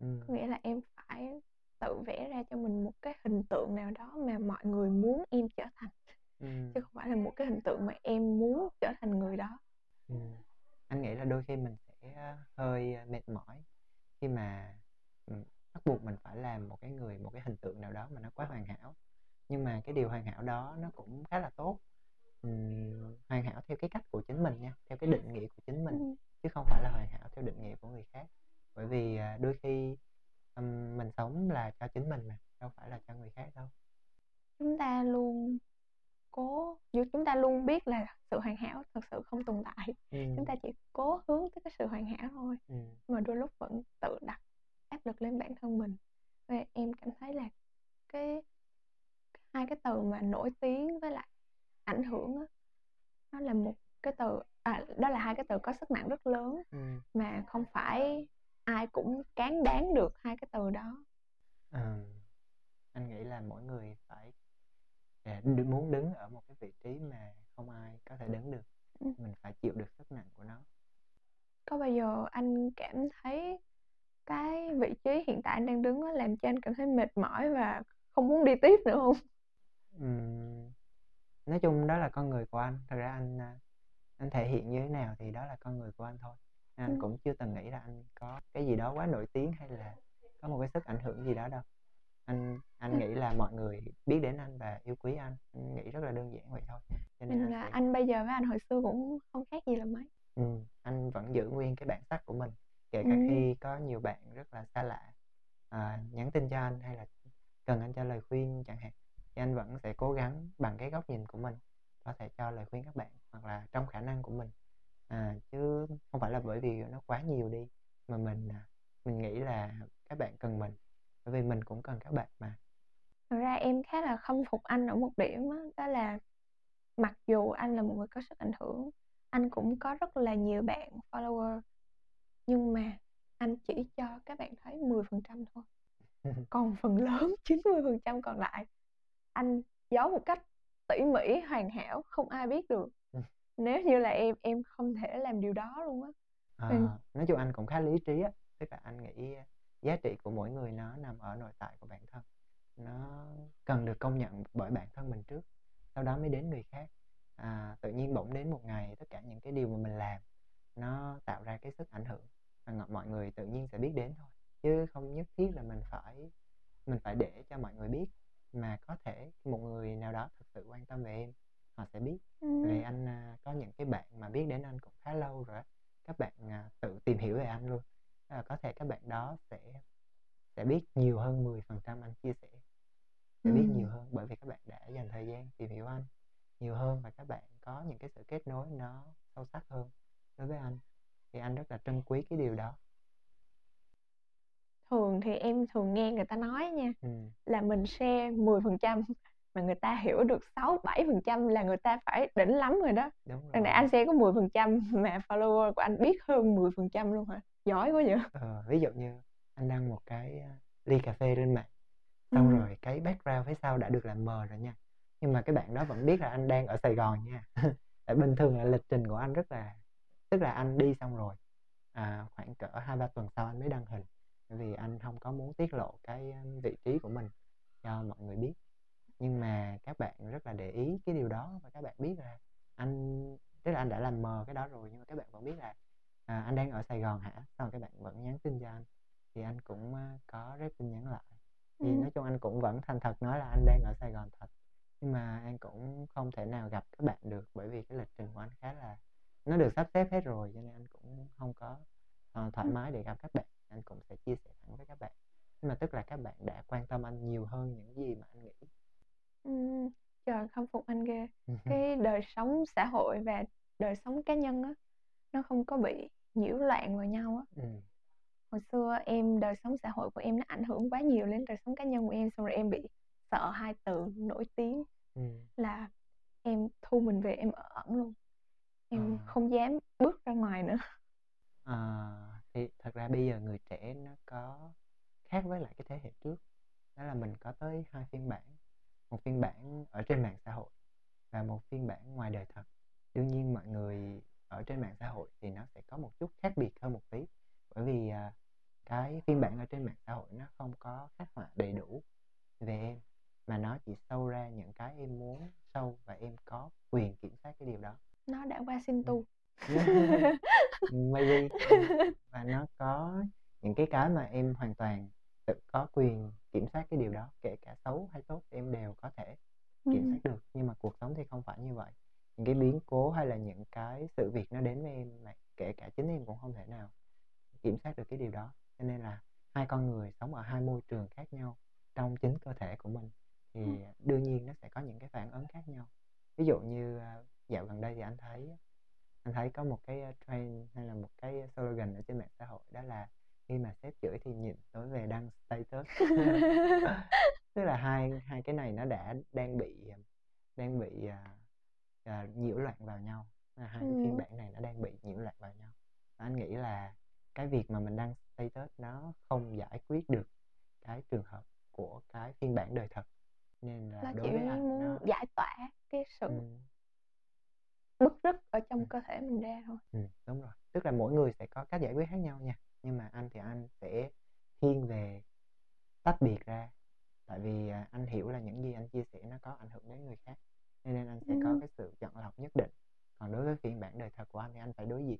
ừ. có nghĩa là em phải tự vẽ ra cho mình một cái hình tượng nào đó mà mọi người muốn em trở thành Ừ. chứ không phải là một cái hình tượng mà em muốn trở thành người đó Ừ. Anh nghĩ là đôi khi mình sẽ hơi ờ, mệt mỏi khi mà ừ, bắt buộc mình phải làm một cái người một cái hình tượng nào đó mà nó quá hoàn hảo nhưng mà cái điều hoàn hảo đó nó cũng khá là tốt Ừm, hoàn hảo theo cái cách của chính mình nha theo cái định nghĩa của chính mình Ừ. chứ không phải là hoàn hảo theo định nghĩa của người khác bởi vì à, đôi khi mình sống là cho chính mình mà đâu phải là cho người khác đâu chúng ta luôn cố chúng ta luôn biết là sự hoàn hảo thật sự không tồn tại ừ. chúng ta chỉ cố hướng tới cái sự hoàn hảo thôi Ừ. mà đôi lúc vẫn tự đặt áp lực lên bản thân mình và em cảm thấy là cái hai cái từ mà nổi tiếng với lại ảnh hưởng á nó là một cái từ à đó là hai cái từ có sức nặng rất lớn Ừ. mà không phải ai cũng cán đáng được hai cái từ đó Ừ. anh nghĩ là mỗi người phải à, muốn đứng ở một cái vị trí mà không ai có thể đứng được Ừ. mình phải chịu được sức nặng của nó có bao giờ anh cảm thấy cái vị trí hiện tại anh đang đứng á làm cho anh cảm thấy mệt mỏi và không muốn đi tiếp nữa không Ừm, nói chung đó là con người của anh thật ra anh à, anh thể hiện như thế nào thì đó là con người của anh thôi anh Ừ. cũng chưa từng nghĩ là anh có cái gì đó quá nổi tiếng hay là có một cái sức ảnh hưởng gì đó đâu anh anh Ừ. nghĩ là mọi người biết đến anh và yêu quý anh anh nghĩ rất là đơn giản vậy thôi cho nên nên anh là sẽ anh bây giờ với anh hồi xưa cũng không khác gì là mấy Ừ, anh vẫn giữ nguyên cái bản sắc của mình kể cả Ừ. khi có nhiều bạn rất là xa lạ à, nhắn tin cho anh hay là cần anh cho lời khuyên chẳng hạn thì anh vẫn sẽ cố gắng bằng cái góc nhìn của mình có thể cho lời khuyên các bạn hoặc là trong khả năng của mình à, chứ không phải là bởi vì nó quá nhiều đi mà mình à, mình nghĩ là các bạn cần mình bởi vì mình cũng cần các bạn mà Thật ra em khá là khâm phục anh ở một điểm á, đó là mặc dù anh là một người có sức ảnh hưởng, anh cũng có rất là nhiều bạn follower, nhưng mà anh chỉ cho các bạn thấy 10% thôi. Còn phần lớn 90% còn lại anh giấu một cách tỉ mỉ, hoàn hảo, không ai biết được. Ừ. Nếu như là em, em không thể làm điều đó luôn á. Ừ. À, nói chung anh cũng khá lý trí á tức là anh nghĩ giá trị của mỗi người nó nằm ở nội tại của bản thân nó cần được công nhận bởi bản thân mình trước sau đó mới đến người khác à, tự nhiên bỗng đến một ngày tất cả những cái điều mà mình làm nó tạo ra cái sức ảnh hưởng và ngọ- mọi người tự nhiên sẽ biết đến thôi chứ không nhất thiết là mình phải mình phải để cho mọi người biết mà có thể một người nào đó thực sự quan tâm về em họ sẽ biết Ừm. vì anh à, có những cái bạn mà biết đến anh cũng khá lâu rồi á các bạn à, tự tìm hiểu về anh luôn là có thể các bạn đó sẽ sẽ biết nhiều hơn 10% anh chia sẻ sẽ biết Ừm. nhiều hơn bởi vì các bạn đã dành thời gian tìm hiểu anh nhiều hơn và các bạn có những cái sự kết nối nó sâu sắc hơn đối với anh thì anh rất là trân quý cái điều đó Thường thì em thường nghe người ta nói nha, ừ. là mình share 10% mà người ta hiểu được 6-7% là người ta phải đỉnh lắm rồi đó. đúng Đằng này rồi anh share có 10% mà follower của anh biết hơn 10% luôn hả? Giỏi quá vậy. Ờ, ví dụ như anh đăng một cái à, ly cà phê lên mạng xong Ừm. rồi cái background phía sau đã được làm mờ rồi nha nhưng mà cái bạn đó vẫn biết là anh đang ở Sài Gòn nha tại bình thường là lịch trình của anh rất là tức là anh đi xong rồi à, khoảng cỡ hai ba tuần sau anh mới đăng hình bởi vì anh không có muốn tiết lộ cái vị trí của mình cho mọi người biết nhưng mà các bạn rất là để ý cái điều đó và các bạn biết là anh tức là anh đã làm mờ cái đó rồi nhưng mà các bạn vẫn biết là à, anh đang ở Sài Gòn hả? Xong các bạn vẫn nhắn tin cho anh. Thì anh cũng à, có rep tin nhắn lại. Thì Ừm. nói chung anh cũng vẫn thành thật nói là anh đang ở Sài Gòn thật. Nhưng mà anh cũng không thể nào gặp các bạn được bởi vì cái lịch trình của anh khá là nó được sắp xếp hết rồi cho nên anh cũng không có ờ, thoải Ừm. mái để gặp các bạn. Anh cũng sẽ chia sẻ thẳng với các bạn. Nhưng mà tức là các bạn đã quan tâm anh nhiều hơn những gì mà anh nghĩ Ừm, trời khâm phục anh ghê. Cái đời sống xã hội và đời sống cá nhân á, nó không có bị nhiễu loạn vào nhau á. Hồi xưa em đời sống xã hội của em nó ảnh hưởng quá nhiều đến đời sống cá nhân của em xong rồi em bị sợ hai từ nổi tiếng là em thu mình về em ở ẩn luôn. Em Ờ. không dám bước ra ngoài nữa. Ờ, thì thật ra bây giờ người trẻ nó có khác với lại cái thế hệ trước đó là mình có tới hai phiên bản một phiên bản ở trên mạng xã hội và một phiên bản ngoài đời thật. Đương nhiên mọi người ở trên mạng xã hội thì nó sẽ có một chút khác biệt hơn một tí bởi vì à, cái phiên bản ở trên mạng xã hội nó không có khắc họa đầy đủ về em mà nó chỉ sâu ra những cái em muốn sâu và em có quyền kiểm soát cái điều đó. Nó đã qua xin tu. maybe và nó có những cái cái mà em hoàn toàn tự có quyền kiểm soát cái điều đó kể cả xấu hay tốt em đều có thể kiểm Ừm. soát được. Nhưng mà cuộc sống thì không phải như vậy. Những cái biến cố hay là những cái sự việc nó đến với em mà kể cả chính em cũng không thể nào kiểm soát được cái điều đó. Cho nên là hai con người sống ở hai môi trường khác nhau trong chính cơ thể của mình thì đương nhiên nó sẽ có những cái phản ứng khác nhau. Ví dụ như à, dạo gần đây thì anh thấy anh thấy có một cái uh, trend hay là một cái slogan ở trên mạng xã hội đó là khi mà sếp chửi thì nhịn tối về đăng status tức là hai hai cái này nó đã đang bị uh, đang bị à, à, nhiễu loạn vào nhau là hai cái phiên bản này nó đang bị nhiễu loạn vào nhau và anh nghĩ là cái việc mà mình đăng status nó không giải quyết được cái trường hợp của cái phiên bản đời thật nên là Nó đối với anh muốn nó giải tỏa cái sự ừ, bứt rứt ở trong Ừ. cơ thể mình ra thôi. Ừ, đúng rồi. Tức là mỗi người sẽ có cách giải quyết khác nhau nha. Nhưng mà anh thì anh sẽ thiên về tách biệt ra. Tại vì à, anh hiểu là những gì anh chia sẻ nó có ảnh hưởng đến người khác. Cho nên anh sẽ có Ừm. cái sự chọn lọc nhất định. Còn đối với phiên bản đời thật của anh thì anh phải đối diện.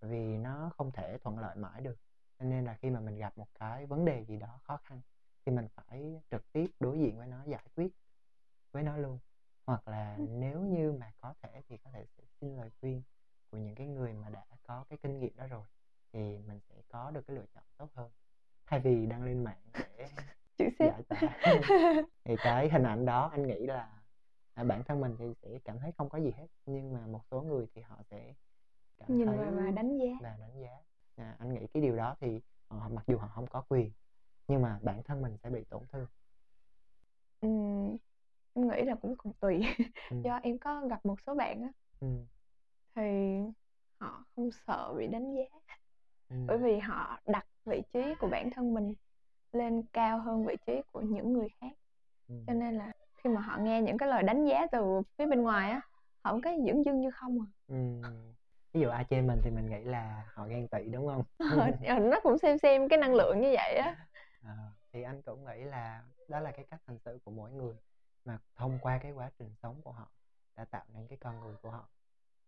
Bởi vì nó không thể thuận lợi mãi được. Cho nên là khi mà mình gặp một cái vấn đề gì đó khó khăn thì mình phải trực tiếp đối diện với nó, giải quyết với nó luôn. Hoặc là Ừm. nếu như mà có thể thì có thể sẽ xin lời khuyên của những cái người mà đã có cái kinh nghiệm đó rồi thì mình sẽ có được cái lựa chọn tốt hơn thay vì đăng lên mạng để Chữ sếp. giải tỏa thì cái hình ảnh đó anh nghĩ là à, bản thân mình thì sẽ cảm thấy không có gì hết nhưng mà một số người thì họ sẽ cảm Nhìn thấy vào và đánh giá. và đánh giá à, anh nghĩ cái điều đó thì họ mặc dù họ không có quyền nhưng mà bản thân mình sẽ bị tổn thương Ừm, em nghĩ là cũng còn tùy. ừ. Do em có gặp một số bạn á, Ừ. thì họ không sợ bị đánh giá. Ừ. Bởi vì họ đặt vị trí của bản thân mình lên cao hơn vị trí của những người khác. Ừ. Cho nên là khi mà họ nghe những cái lời đánh giá từ phía bên ngoài á, họ cũng cái dửng dưng như không à. Ừ. ví dụ ai chê mình thì mình nghĩ là họ ghen tị đúng không Ờ, nó cũng xem xem cái năng lượng như vậy á. Ờ, thì anh cũng nghĩ là đó là cái cách hành xử của mỗi người mà thông qua cái quá trình sống của họ đã tạo nên cái con người của họ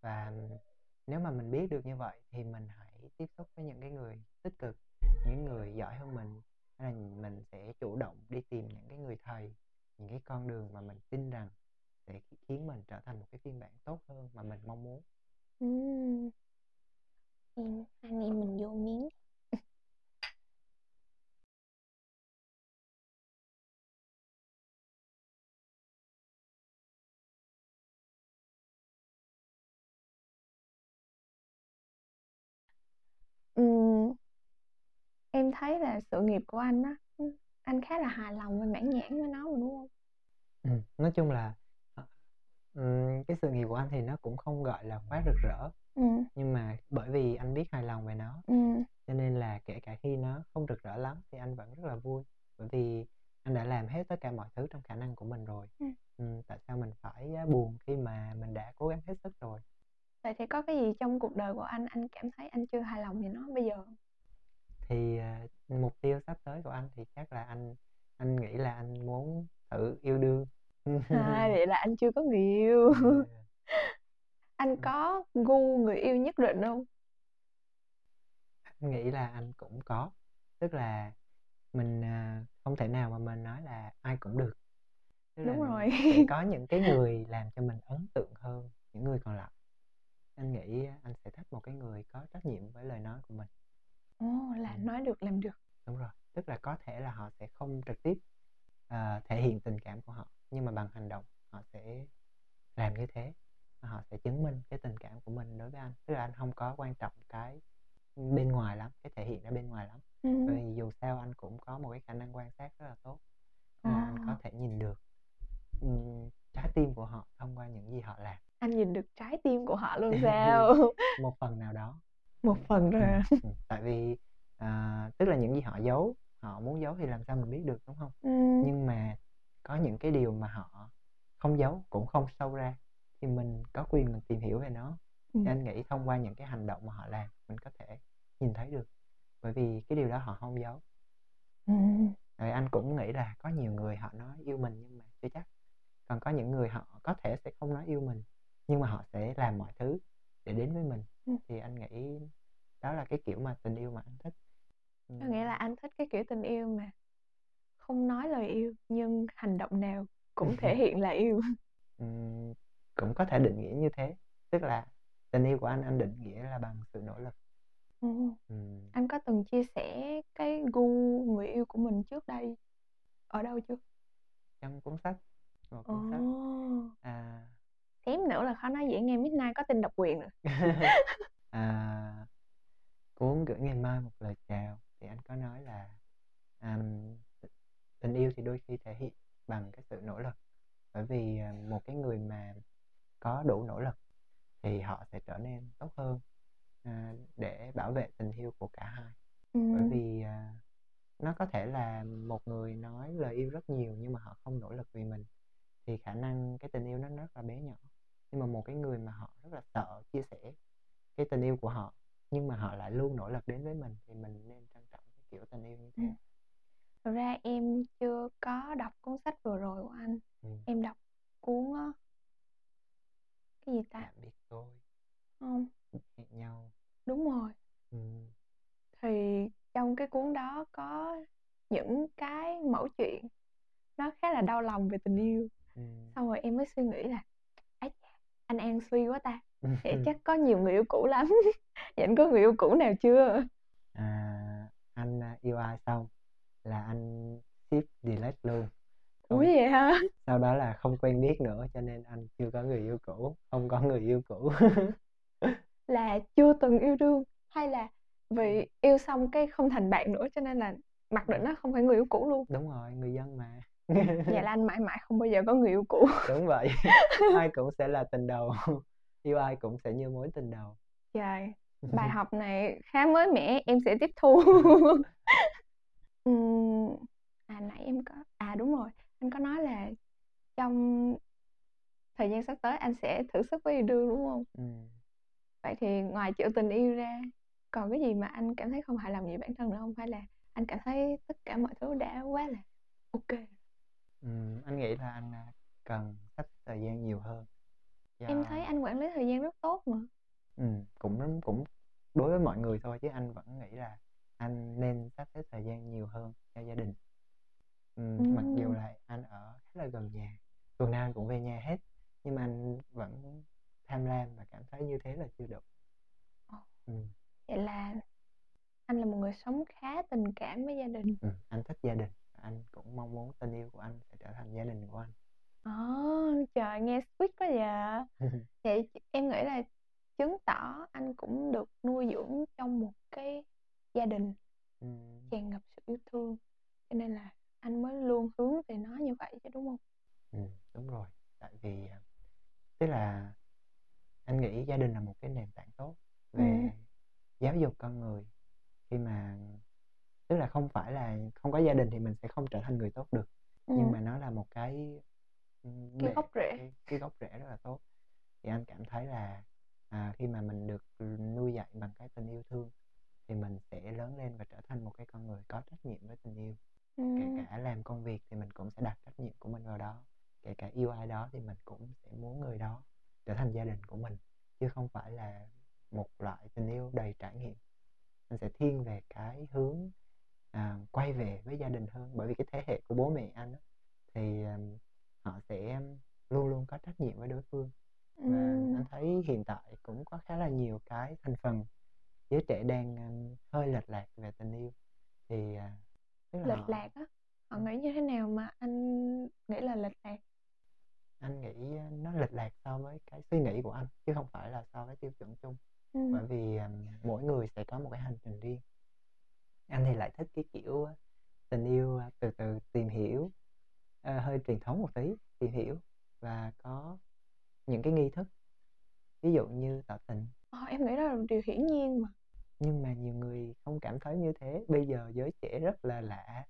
và nếu mà mình biết được như vậy thì mình hãy tiếp xúc với những cái người tích cực, những người giỏi hơn mình, hay là mình sẽ chủ động đi tìm những cái người thầy, những cái con đường mà mình tin rằng sẽ khiến mình trở thành một cái phiên bản tốt hơn mà mình mong muốn ừ. Em anh em mình vô miếng. Em thấy là sự nghiệp của anh á, ưm, anh khá là hài lòng và mãn nhãn với nó đúng hông? Ừm, nói chung là, ờ, ừm, cái sự nghiệp của anh thì nó cũng không, gọi là, quá rực rỡ. Ừm. Nhưng mà bởi vì anh biết hài lòng về nó, Ừm. cho nên là kể cả khi nó không rực rỡ lắm thì anh vẫn rất là vui, bởi vì anh đã làm hết tất cả mọi thứ trong khả năng của mình rồi. Ừm. Ừm, tại sao mình phải, á, buồn khi mà mình đã cố gắng hết sức rồi. Vậy thì có cái gì trong cuộc đời của anh, anh cảm thấy anh chưa hài lòng về nó bây giờ? Thì, à, mục tiêu sắp tới của anh thì chắc là anh anh nghĩ là anh muốn thử yêu đương. À, vậy là anh chưa có người yêu. Yeah. Anh Ừm. có gu người yêu nhất định hông? Anh nghĩ là anh cũng có, tức là mình, à, không thể nào mà mình nói là ai cũng được. Tức Đúng rồi. có những cái người làm cho mình ấn tượng hơn những người còn lại. Anh nghĩ anh sẽ thích một cái người có trách nhiệm với lời nói của mình. Ồ, là nói được làm được. Đúng rồi, tức là có thể là họ sẽ không trực tiếp, ờ, thể hiện tình cảm của họ, nhưng mà bằng hành động họ sẽ làm như thế, họ sẽ chứng minh cái tình cảm của mình đối với anh. Tức là anh hông có quan trọng cái, bên ngoài lắm, cái thể hiện ra bên ngoài lắm, Ừm. vì dù sao anh cũng có một cái khả năng quan sát rất là tốt, là anh có thể nhìn được, ừm, trái tim của họ thông qua những gì họ làm. Anh nhìn được trái tim của họ luôn sao? Một phần nào đó. Một phần à? ừm, tại vì, à, tức là những gì họ giấu, họ muốn giấu thì làm sao mình biết được, đúng hông? Ừm. Nhưng mà có những cái điều mà họ không giấu, cũng không show ra, thì mình có quyền mình tìm hiểu về nó. Ừm. anh nghĩ thông qua những cái hành động mà họ làm, mình có thể nhìn thấy được, bởi vì cái điều đó họ hông giấu. Ừm. Rồi anh cũng nghĩ là có nhiều người họ nói yêu mình nhưng mà chưa chắc. Còn có những người họ có thể sẽ không nói yêu mình, nhưng mà họ sẽ làm mọi thứ để đến với mình. Ừm. Thì anh nghĩ đó là cái kiểu mà tình yêu mà anh thích. Có nghĩa là anh thích cái kiểu tình yêu mà không nói lời yêu, nhưng hành động nào cũng thể hiện là yêu. Ừm, cũng có thể định nghĩa như thế, tức là tình yêu của anh, anh định nghĩa là bằng sự nỗ lực. Ừm. Ừm. Anh có từng chia sẻ cái gu người yêu của mình trước đây ở đâu chưa? Trong cuốn sách, một cuốn sách. À. Xém nữa là khó nói dễ nghe midnight có tên độc quyền rồi. À, cuốn Gửi Ngày Mai Một Lời Chào thì anh có nói là, t tình yêu thì đôi khi thể hiện bằng cái sự nỗ lực, bởi vì, à, một cái người mà có đủ nỗ lực thì họ sẽ trở nên tốt hơn, à, để bảo vệ tình yêu của cả hai. Bởi Ừm. vì, à, nó có thể là một người nói lời yêu rất nhiều nhưng mà họ không nỗ lực vì mình, thì khả năng cái tình yêu nó rất là bé nhỏ. Nhưng mà một cái người mà họ rất là sợ chia sẻ cái tình yêu của họ, nhưng mà họ lại luôn nỗ lực đến với mình thì mình nên trân trọng cái kiểu tình yêu như thế. Ừm. Thực ra em chưa có đọc cuốn sách vừa rồi của anh, Ừm. em đọc cuốn á cái gì ta? Tạm biệt tôi. Hông. Hẹn nhau. Đúng rồi. Ừm. Thì trong cái cuốn đó có những cái mẩu chuyện nó khá là đau lòng về tình yêu. Ừm. Xong rồi em mới suy nghĩ là "Ái chà, anh An suy quá ta, vậy chắc có nhiều người yêu cũ lắm." Vậy anh có người yêu cũ nào chưa? À, anh, a, yêu ai xong là anh ship delete luôn. Ủa, vậy hả? sau đó là không quen biết nữa cho nên anh chưa có người yêu cũ, không có người yêu cũ. Là chưa từng yêu đương hay là vì Ừm. yêu xong cái không thành bạn nữa cho nên là mặc định nó không phải người yêu cũ luôn? Đúng rồi, người dân mà. Vậy là anh mãi mãi không bao giờ có người yêu cũ. Đúng vậy, ai cũng sẽ là tình đầu, yêu ai cũng sẽ như mối tình đầu. Trời, bài học này khá mới mẻ, em sẽ tiếp thu. À, nãy em có à, đúng rồi, anh có nói là trong thời gian sắp tới anh sẽ thử sức với yêu đương, đúng hông? Ừm. Vậy thì ngoài chuyện tình yêu ra, còn cái gì mà anh cảm thấy không hài lòng về bản thân nữa hông? Hay là anh cảm thấy tất cả mọi thứ đã quá là ô anh nghĩ là anh à, cần sắp thời gian nhiều hơn. Do... em thấy anh quản lý thời gian rất tốt mà. Ừ, cũng cũng đối với mọi người thôi chứ anh vẫn nghĩ là anh nên sắp xếp thời gian nhiều hơn cho gia đình. Ừ, ừ. mặc dù là anh ở khá là gần nhà tuần nào anh cũng về nhà hết nhưng mà anh vẫn tham lam và cảm thấy như thế là chưa đủ ờ. ừ. vậy là anh là một người sống khá tình cảm với gia đình. Ừ, anh thích gia đình anh cũng mong muốn tình yêu của anh sẽ trở thành gia đình của anh Ồ, trời nghe sweet quá vậy. Vậy em nghĩ là chứng tỏ anh cũng được nuôi dưỡng trong một cái gia đình ừ. tràn ngập sự yêu thương. Cho nên là anh mới luôn hướng về nó như vậy chứ đúng không? Ừ, đúng rồi tại vì à, tức là anh nghĩ gia đình là một cái nền tảng tốt về Ừ. giáo dục con người khi mà tức là không phải là không có gia đình thì mình sẽ không trở thành người tốt được Ừ. nhưng mà nó là một cái Cái gốc rễ. cái, cái gốc rễ rất là tốt thì anh cảm thấy là à, khi mà mình được nuôi dạy bằng cái tình yêu thương thì mình sẽ lớn lên và trở thành một cái con người có trách nhiệm với tình yêu Ừ. kể cả làm công việc thì mình cũng sẽ đặt trách nhiệm của mình vào đó kể cả yêu ai đó thì mình cũng sẽ muốn người đó trở thành gia đình của mình chứ không phải là một loại tình yêu đầy trải nghiệm mình sẽ thiên về cái hướng à, quay về với gia đình hơn bởi vì cái thế hệ của bố mẹ anh á, thì ừm, họ sẽ luôn luôn có trách nhiệm với đối phương và Ừ. anh thấy hiện tại cũng có khá là nhiều cái thành phần giới trẻ đang ừm, hơi lệch lạc về tình yêu thì à, tức là Lệch họ- lạc á. Họ nghĩ như thế nào mà anh nghĩ là lệch lạc? anh nghĩ nó lệch lạc so với cái suy nghĩ của anh chứ không phải là so với tiêu chuẩn chung Ừ. bởi vì um, mỗi người sẽ có một cái hành trình riêng anh thì lại thích cái kiểu uh, tình yêu uh, từ từ tìm hiểu uh, hơi truyền thống một tí tìm hiểu và có những cái nghi thức ví dụ như tỏ tình Ờ, em nghĩ đó là điều hiển nhiên mà. nhưng mà nhiều người không cảm thấy như thế bây giờ giới trẻ rất là lạ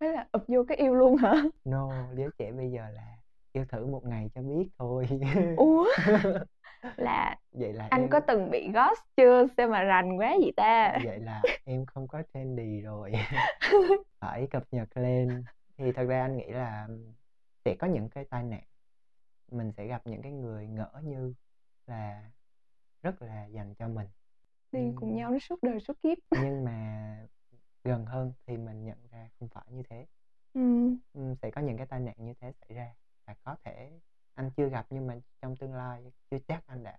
Thế là ụp vô cái yêu luôn hả? no giới trẻ bây giờ là yêu thử một ngày cho biết thôi Ủa? Là vậy là anh em có từng bị ghost chưa? Sao mà rành quá vậy ta? vậy là em không có trendy rồi phải cập nhật lên thì thật ra anh nghĩ là sẽ có những cái tai nạn mình sẽ gặp những cái người ngỡ như là rất là dành cho mình Đi cùng nhưng nhau đến suốt đời suốt kiếp. nhưng mà gần hơn thì mình nhận ra không phải như thế Ừ. Sẽ có những cái tai nạn như thế xảy ra và có thể anh chưa gặp nhưng mà trong tương lai chưa chắc anh đã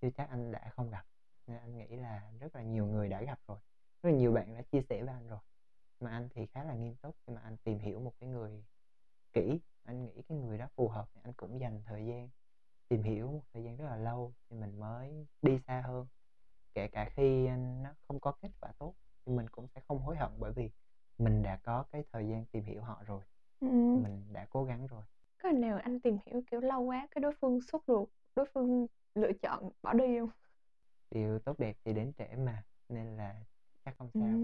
chưa chắc anh đã không gặp. Nên anh nghĩ là rất là nhiều người đã gặp rồi. Rất là nhiều bạn đã chia sẻ với anh rồi. Mà anh thì khá là nghiêm túc khi mà anh tìm hiểu một cái người kỹ. Anh nghĩ cái người đó phù hợp thì anh cũng dành thời gian tìm hiểu một thời gian rất là lâu thì mình mới đi xa hơn. Kể cả khi nó không có kết quả tốt thì mình cũng sẽ không hối hận bởi vì mình đã có cái thời gian tìm hiểu họ rồi. Ừ. mình đã cố gắng rồi Có nào anh tìm hiểu kiểu lâu quá cái đối phương sốt ruột, đối phương lựa chọn bỏ đi không? điều tốt đẹp thì đến trễ mà nên là chắc không Ừ. sao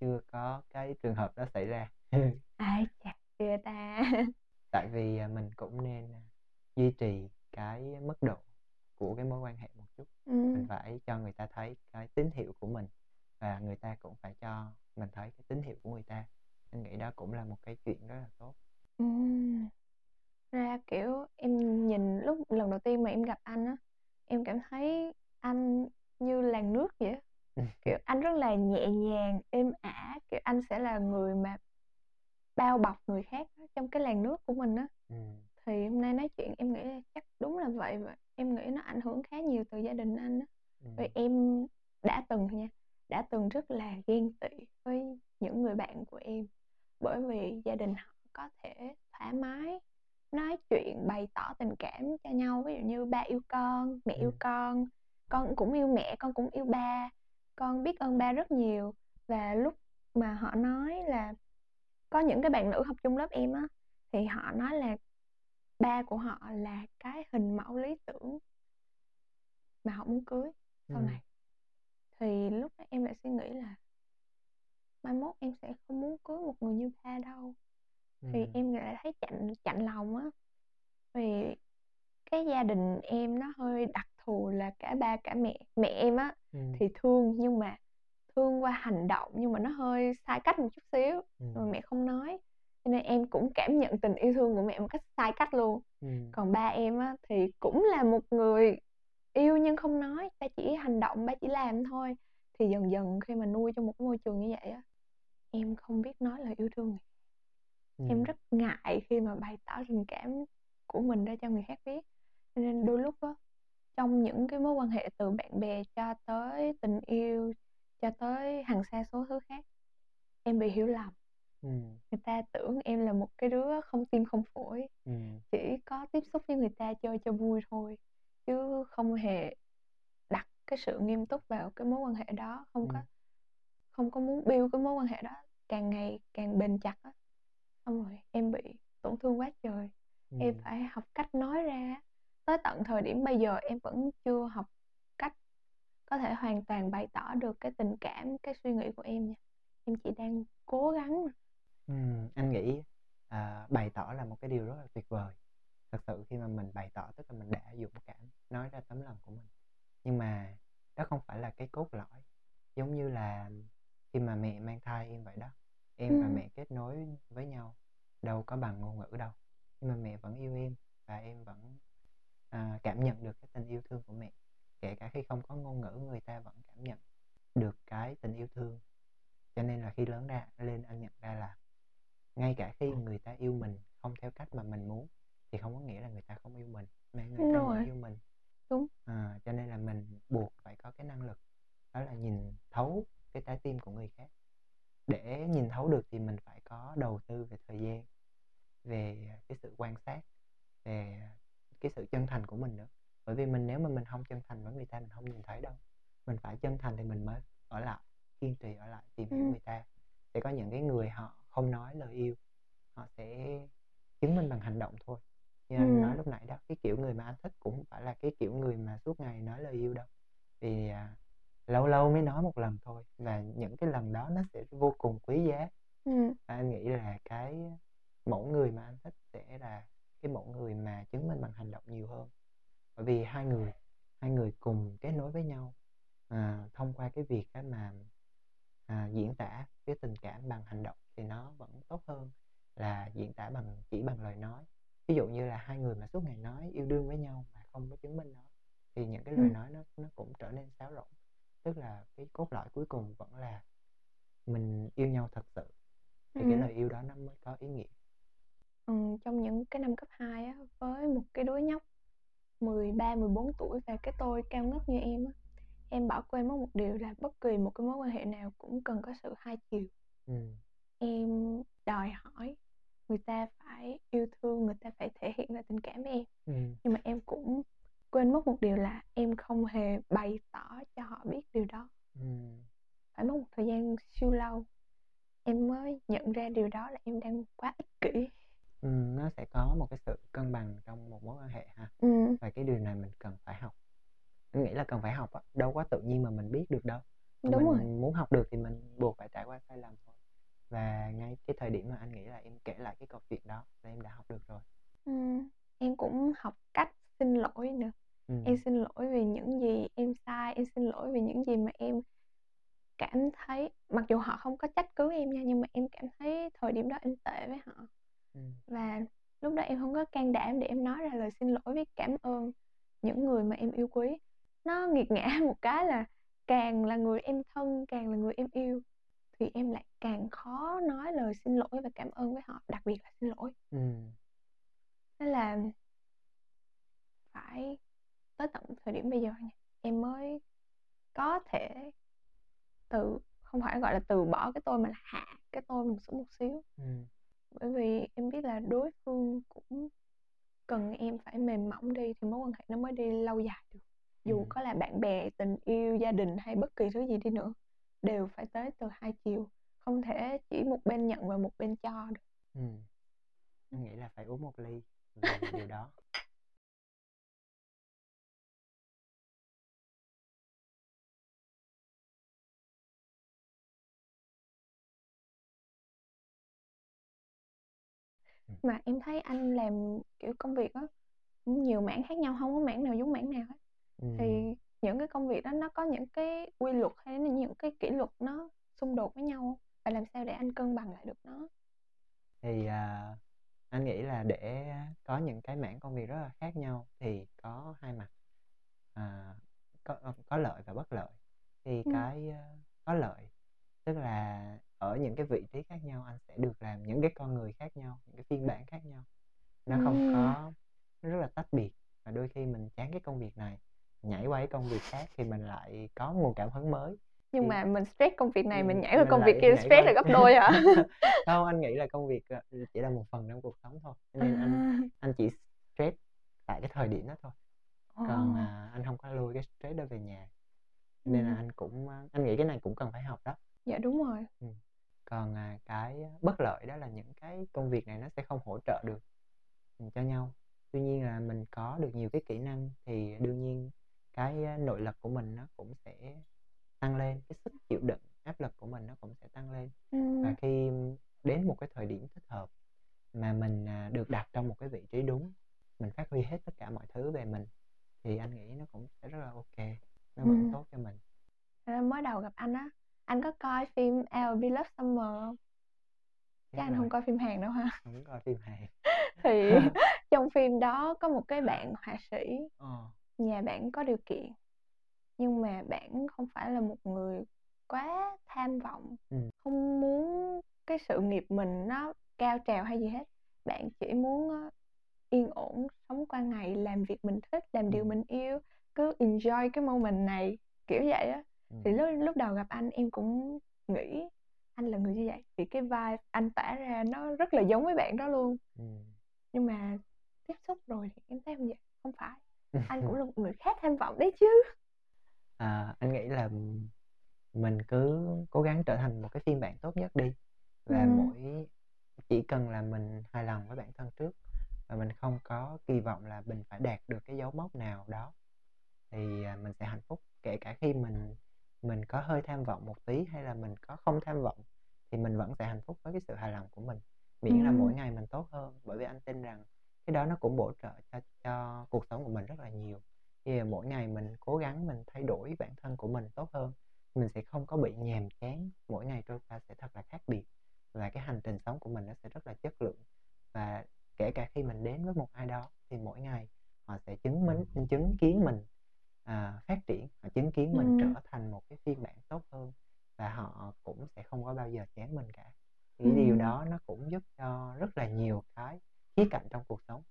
chưa có cái trường hợp đó xảy ra Ai chà, kìa ta. tại vì à, mình cũng nên à, duy trì cái mức độ của cái mối quan hệ một chút Ừ. mình phải cho người ta thấy cái tín hiệu của mình và người ta cũng phải cho mình thấy cái tín hiệu của người ta anh nghĩ đó cũng là một cái chuyện rất là tốt Ừ. Ra kiểu em nhìn lúc lần đầu tiên mà em gặp anh á, em cảm thấy anh như làn nước vậy á. Kiểu anh rất là nhẹ nhàng, êm ả, kiểu anh sẽ là người mà bao bọc người khác trong cái làn nước của mình á. ừ. Thì hôm nay nói chuyện em nghĩ chắc đúng là vậy và em nghĩ nó ảnh hưởng khá nhiều từ gia đình anh á. Ừ. Vì em đã từng nha, đã từng rất là ghen tị với những người bạn của em bởi vì gia đình họ có thể thoải mái nói chuyện bày tỏ tình cảm cho nhau ví dụ như ba yêu con, mẹ yêu Ừ. con, con cũng yêu mẹ, con cũng yêu ba, con biết ơn ba rất nhiều và lúc mà họ nói là có những cái bạn nữ học chung lớp em á thì họ nói là ba của họ là cái hình mẫu lý tưởng mà họ muốn cưới sau Ừ. này thì lúc đó em lại suy nghĩ là mai mốt em sẽ không muốn cưới một người như ba đâu thì Ừ. em lại thấy chạnh chạnh lòng á vì cái gia đình em nó hơi đặc thù là cả ba cả mẹ mẹ em á Ừ. thì thương nhưng mà thương qua hành động nhưng mà nó hơi sai cách một chút xíu Ừ. mà mẹ không nói cho nên em cũng cảm nhận tình yêu thương của mẹ một cách sai cách luôn Ừ. còn ba em á thì cũng là một người yêu nhưng không nói ba chỉ hành động ba chỉ làm thôi thì dần dần khi mà nuôi trong một cái môi trường như vậy á em không biết nói lời yêu thương Ừ. em rất ngại khi mà bày tỏ tình cảm của mình ra cho người khác biết cho nên đôi lúc á trong những cái mối quan hệ từ bạn bè cho tới tình yêu cho tới hàng xa số thứ khác em bị hiểu lầm Ừm. người ta tưởng em là một cái đứa không tim không phổi Ừm. chỉ có tiếp xúc với người ta chơi cho vui thôi chứ không hề đặt cái sự nghiêm túc vào cái mối quan hệ đó không có Ừm. không có muốn build cái mối quan hệ đó càng ngày càng bền chặt á xong rồi em bị tổn thương quá trời. Em Ừm. phải học cách nói ra. Tới tận thời điểm bây giờ em vẫn chưa học cách có thể hoàn toàn bày tỏ được cái tình cảm cái suy nghĩ của em nha. Em chỉ đang cố gắng Ừm, anh nghĩ à, bày tỏ là một cái điều rất là tuyệt vời. Thật sự khi mà mình bày tỏ tức là mình đã dũng cảm nói ra tấm lòng của mình. Nhưng mà đó không phải là cái cốt lõi. Giống như là khi mà mẹ mang thai em vậy đó em và Ừ. mẹ kết nối với nhau đâu có bằng ngôn ngữ đâu. Nhưng mà mẹ vẫn yêu em và em vẫn à, cảm nhận được cái tình yêu thương của mẹ. Kể cả khi không có ngôn ngữ người ta vẫn cảm nhận được cái tình yêu thương. Cho nên là khi lớn ra lên anh nhận ra là ngay cả khi người ta yêu mình không theo cách mà mình muốn thì không có nghĩa là người ta không yêu mình mà người ta vẫn yêu mình. Đúng. à, cho nên là mình buộc phải có cái năng lực đó là nhìn thấu cái trái tim của người khác để nhìn thấu được thì mình phải có đầu tư về thời gian về cái sự quan sát về cái sự chân thành của mình nữa. Bởi vì mình nếu mà mình không chân thành với người ta mình không nhìn thấy đâu. Mình phải chân thành thì mình mới ở lại kiên trì ở lại tìm hiểu Ừ. người ta. Sẽ có những cái người họ không nói lời yêu họ sẽ chứng minh bằng hành động thôi. Như anh Ừ. nói lúc nãy đó cái kiểu người mà anh thích cũng không phải là cái kiểu người mà suốt ngày nói lời yêu đâu. Vì à, lâu lâu mới nói một lần thôi và những cái lần đó nó sẽ vô cùng quý giá Ừ. và anh nghĩ là cái mẫu người mà anh thích sẽ là cái mẫu người mà chứng minh bằng hành động nhiều hơn bởi vì hai người hai người cùng kết nối với nhau à, thông qua cái việc á mà à, diễn tả cái tình cảm bằng hành động thì nó vẫn tốt hơn là diễn tả bằng chỉ bằng lời nói ví dụ như là hai người mà suốt ngày nói yêu đương với nhau mà không có chứng minh nó thì những cái lời Ừ. nói nó nó cũng trở nên sáo rỗng tức là cái cốt lõi cuối cùng vẫn là mình yêu nhau thật sự thì cái Ừ. lời yêu đó nó mới có ý nghĩa Ừ, trong những cái năm cấp 2 á, với một cái đứa nhóc 13, 14 tuổi và cái tôi cao ngất như em á, em bỏ quên mất một điều là bất kỳ một cái mối quan hệ nào cũng cần có sự hai chiều. ừ. Em đòi hỏi người ta phải yêu thương, người ta phải thể hiện ra tình cảm với em. Ừ. Nhưng mà em cũng quên mất một điều là em không hề bày tỏ cho họ biết điều đó. Ừ. Phải mất một thời gian siêu lâu em mới nhận ra điều đó là em đang quá ích kỷ. Ừ, nó sẽ có một cái sự cân bằng trong một mối quan hệ ha Ừ. và cái điều này mình cần phải học anh nghĩ là cần phải học á đâu có tự nhiên mà mình biết được đâu Đúng mình rồi. muốn học được thì mình buộc phải trải qua sai lầm thôi và ngay cái thời điểm mà anh nghĩ là em kể lại cái câu chuyện đó là em đã học được rồi Ừ, em cũng học cách xin lỗi nữa. ừ. Em xin lỗi vì những gì em sai, em xin lỗi vì những gì mà em cảm thấy mặc dù họ không có trách cứ em nha nhưng mà em cảm thấy thời điểm đó em tệ với họ Ừ. và lúc đó em không có can đảm để em nói ra lời xin lỗi với cảm ơn những người mà em yêu quý. Nó nghiệt ngã một cái là càng là người em thân, càng là người em yêu thì em lại càng khó nói lời xin lỗi và cảm ơn với họ, đặc biệt là xin lỗi. Ừ. Nên là phải tới tận thời điểm bây giờ nha em mới có thể từ không phải gọi là từ bỏ cái tôi mà là hạ cái tôi mình xuống một xíu Ừ. bởi vì em biết là đối phương cũng cần em phải mềm mỏng đi thì mối quan hệ nó mới đi lâu dài được dù Ừ. có là bạn bè tình yêu gia đình hay bất kỳ thứ gì đi nữa đều phải tới từ hai chiều không thể chỉ một bên nhận và một bên cho được Ừ. anh nghĩ là phải uống một ly về điều đó mà em thấy anh làm kiểu công việc á nhiều mảng khác nhau không có mảng nào giống mảng nào hết. Ừ. thì những cái công việc đó nó có những cái quy luật hay là những cái kỷ luật nó xung đột với nhau và làm sao để anh cân bằng lại được nó? Thì à, anh nghĩ là để có những cái mảng công việc rất là khác nhau thì có hai mặt. À, có ờ, có lợi và bất lợi. Thì Ừ. cái ờ, có lợi tức là ở những cái vị trí khác nhau anh sẽ được làm những cái con người khác nhau những cái phiên bản khác nhau. Nó không Ừ. có nó rất là tách biệt và đôi khi mình chán cái công việc này nhảy qua cái công việc khác thì mình lại có nguồn cảm hứng mới. Nhưng Thì- mà mình stress công việc này mình Ừ, nhảy qua công việc kia stress là qua- gấp đôi hả? Không anh nghĩ là công việc ờ, chỉ là một phần trong cuộc sống thôi nên anh À. anh chỉ stress tại cái thời điểm đó thôi. Còn à, anh không có lôi cái stress đó về nhà nên là Ừ. anh cũng à, anh nghĩ cái này cũng cần phải học đó. Dạ đúng rồi còn à, cái bất lợi đó là những cái công việc này nó sẽ không hỗ trợ được ừ, cho nhau tuy nhiên là mình có được nhiều cái kỹ năng thì đương nhiên cái à, nội lực của mình nó cũng sẽ tăng lên cái sức chịu đựng áp lực của mình nó cũng sẽ tăng lên Ừ. và khi đến một cái thời điểm thích hợp mà mình à, được đặt trong một cái vị trí đúng mình phát huy hết tất cả mọi thứ về mình thì anh nghĩ nó cũng sẽ rất là ok nó vẫn Ừ. tốt cho mình mới đầu gặp anh á anh có coi phim I'll Be Love Summer không chắc anh không coi phim Hàn đâu ha không coi phim hài thì trong phim đó có một cái bạn họa sĩ ờ. nhà bạn có điều kiện nhưng mà bạn không phải là một người quá tham vọng Ừ. không muốn cái sự nghiệp mình nó cao trào hay gì hết bạn chỉ muốn ờ, yên ổn sống qua ngày làm việc mình thích làm điều Ừ. mình yêu cứ enjoy cái moment này kiểu vậy á ừ. thì lúc lúc đầu gặp anh em cũng nghĩ anh là người như vậy vì cái vibe anh tỏa ra nó rất là giống với bạn đó luôn Ừ. nhưng mà tiếp xúc rồi thì em thấy không vậy không phải anh cũng là một người khác tham vọng đấy chứ à, anh nghĩ là mình cứ cố gắng trở thành một cái phiên bản tốt nhất đi và Ừ. mỗi chỉ cần là mình hài lòng với bản thân trước và mình không có kỳ vọng là mình phải đạt được cái dấu mốc nào đó thì à, mình sẽ hạnh phúc kể cả khi mình mình có hơi tham vọng một tí hay là mình có không tham vọng thì mình vẫn sẽ hạnh phúc với cái sự hài lòng của mình. Miễn là Ừ. mỗi ngày mình tốt hơn bởi vì anh tin rằng cái đó nó cũng bổ trợ cho cho cuộc sống của mình rất là nhiều. Khi mà mỗi ngày mình cố gắng mình thay đổi bản thân của mình tốt hơn mình sẽ không có bị nhàm chán mỗi ngày trôi qua sẽ thật là khác biệt và cái hành trình sống của mình nó sẽ rất là chất lượng. Và kể cả khi mình đến với một ai đó thì mỗi ngày họ sẽ chứng minh chứng kiến mình à, phát triển họ chứng kiến mình Ừ. trở thành một cái phiên bản tốt hơn và họ cũng sẽ không có bao giờ chán mình cả thì cái điều Ừ. đó nó cũng giúp cho rất là nhiều cái khía cạnh trong cuộc sống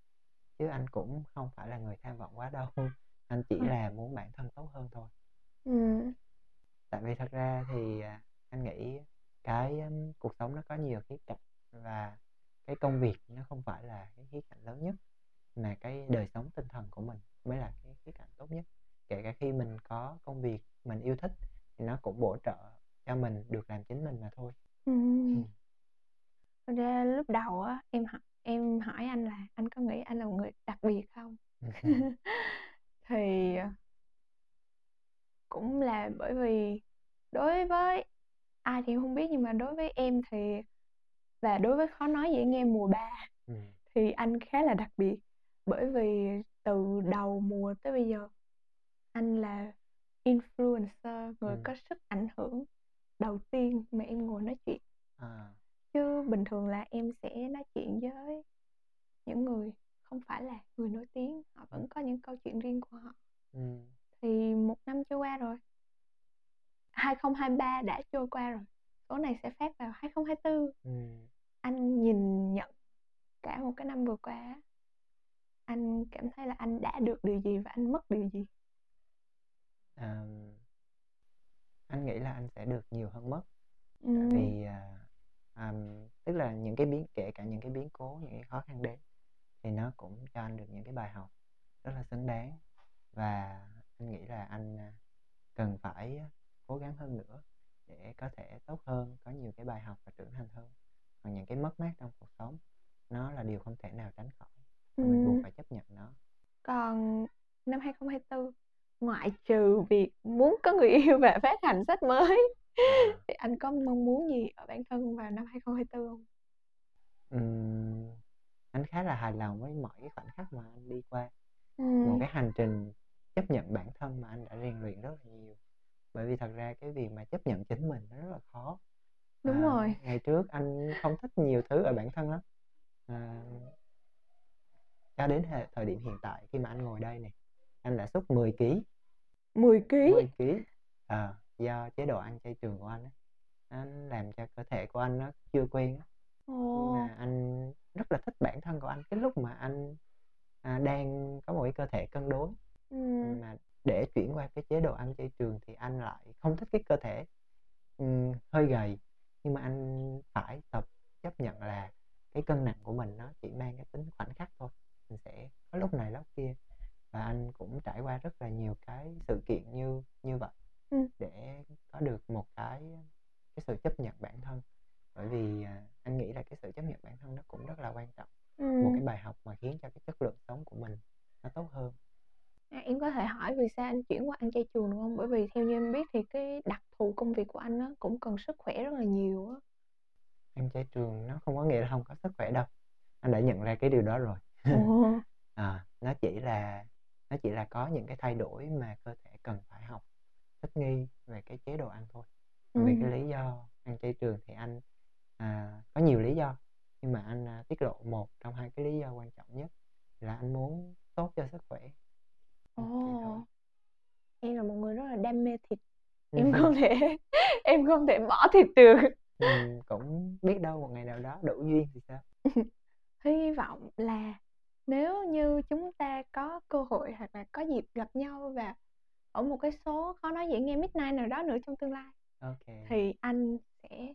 chứ anh cũng không phải là người tham vọng quá đâu anh chỉ Ừ. là muốn bản thân tốt hơn thôi ừ. tại vì thật ra thì à, anh nghĩ cái um, cuộc sống nó có nhiều khía cạnh và cái công việc nó không phải là cái khía cạnh lớn nhất mà cái đời sống tinh thần của mình mới là cái khía cạnh tốt nhất kể cả khi mình có công việc mình yêu thích thì nó cũng bổ trợ cho mình được làm chính mình mà thôi Ừ. Thật ra lúc đầu á em hỏi em hỏi anh là anh có nghĩ anh là một người đặc biệt không thì ờ, cũng là bởi vì đối với ai thì không biết nhưng mà đối với em thì và đối với khó nói dễ nghe mùa 3 Ừ. thì anh khá là đặc biệt bởi vì từ đầu mùa tới bây giờ anh là influencer người Ừ. có sức ảnh hưởng đầu tiên mà em ngồi nói chuyện. À, chứ bình thường là em sẽ nói chuyện với những người không phải là người nổi tiếng họ vẫn có những câu chuyện riêng của họ. Ừ, thì một năm trôi qua rồi. 2023 đã trôi qua rồi. Số này sẽ phát vào 2024 ừ, anh nhìn nhận cả một cái năm vừa qua anh cảm thấy là anh đã được điều gì và anh mất điều gì à, anh nghĩ là anh sẽ được nhiều hơn mất. Ừ. tại vì à, à, tức là những cái biến kể cả những cái biến cố những cái khó khăn đến thì nó cũng cho anh được những cái bài học rất là xứng đáng. Và anh nghĩ là anh à, cần phải cố gắng hơn nữa để có thể tốt hơn có nhiều cái bài học và trưởng thành hơn. Còn những cái mất mát trong cuộc sống nó là điều không thể nào tránh khỏi. Và mình buộc Ừ. phải chấp nhận nó. Còn năm 2024 ngoại trừ việc muốn có người yêu và phát hành sách mới à, thì anh có mong muốn gì ở bản thân vào năm 2024 không? ừm, anh khá là hài lòng với mọi cái khoảnh khắc mà anh đi qua Ừ. một cái hành trình chấp nhận bản thân mà anh đã rèn luyện rất là nhiều bởi vì thật ra cái việc mà chấp nhận chính mình nó rất là khó Đúng À, rồi. ngày trước anh không thích nhiều thứ ở bản thân lắm à, cho đến thời điểm hiện tại khi mà anh ngồi đây này anh đã sút 10 kg 10 kg 10 kg à, do chế độ ăn chay trường của anh á. Anh làm cho cơ thể của anh nó chưa quen Ồ. mà anh rất là thích bản thân của anh. Cái lúc mà anh à, đang có một cái cơ thể cân đối. Ừm. mà để chuyển qua cái chế độ ăn chay trường thì anh lại không thích cái cơ thể ừm, hơi gầy. Nhưng mà anh phải tập chấp nhận là cái cân nặng của mình nó chỉ mang cái tính khoảnh khắc thôi. Mình sẽ có lúc này lúc kia và anh cũng trải qua rất là nhiều cái sự kiện như như vậy Ừm. để có được một cái cái sự chấp nhận bản thân bởi vì à, anh nghĩ là cái sự chấp nhận bản thân nó cũng rất là quan trọng một cái bài học mà khiến cho cái chất lượng sống của mình nó tốt hơn À, em có thể hỏi vì sao anh chuyển qua ăn chay trường được không? Bởi vì theo như em biết thì cái đặc thù công việc của anh á cũng cần sức khỏe rất là nhiều á. ăn chay trường nó không có nghĩa là không có sức khỏe đâu anh đã nhận ra cái điều đó rồi Ồ. à, nó chỉ là nó chỉ là có những cái thay đổi mà cơ thể cần phải học thích nghi về cái chế độ ăn thôi Còn về cái lý do ăn chay trường thì anh à, có nhiều lý do nhưng mà anh à, tiết lộ một trong hai cái lý do quan trọng nhất là anh muốn tốt cho sức khỏe Ừ, Ồ. Em là một người rất là đam mê thịt. Ừ. Em không thể em không thể bỏ thịt được. Mình cũng biết đâu một ngày nào đó đủ duyên thì sao Hy vọng là nếu như chúng ta có cơ hội hoặc là có dịp gặp nhau và ở một cái số khó nói dễ nghe midnight nào đó nữa trong tương lai ok. thì anh sẽ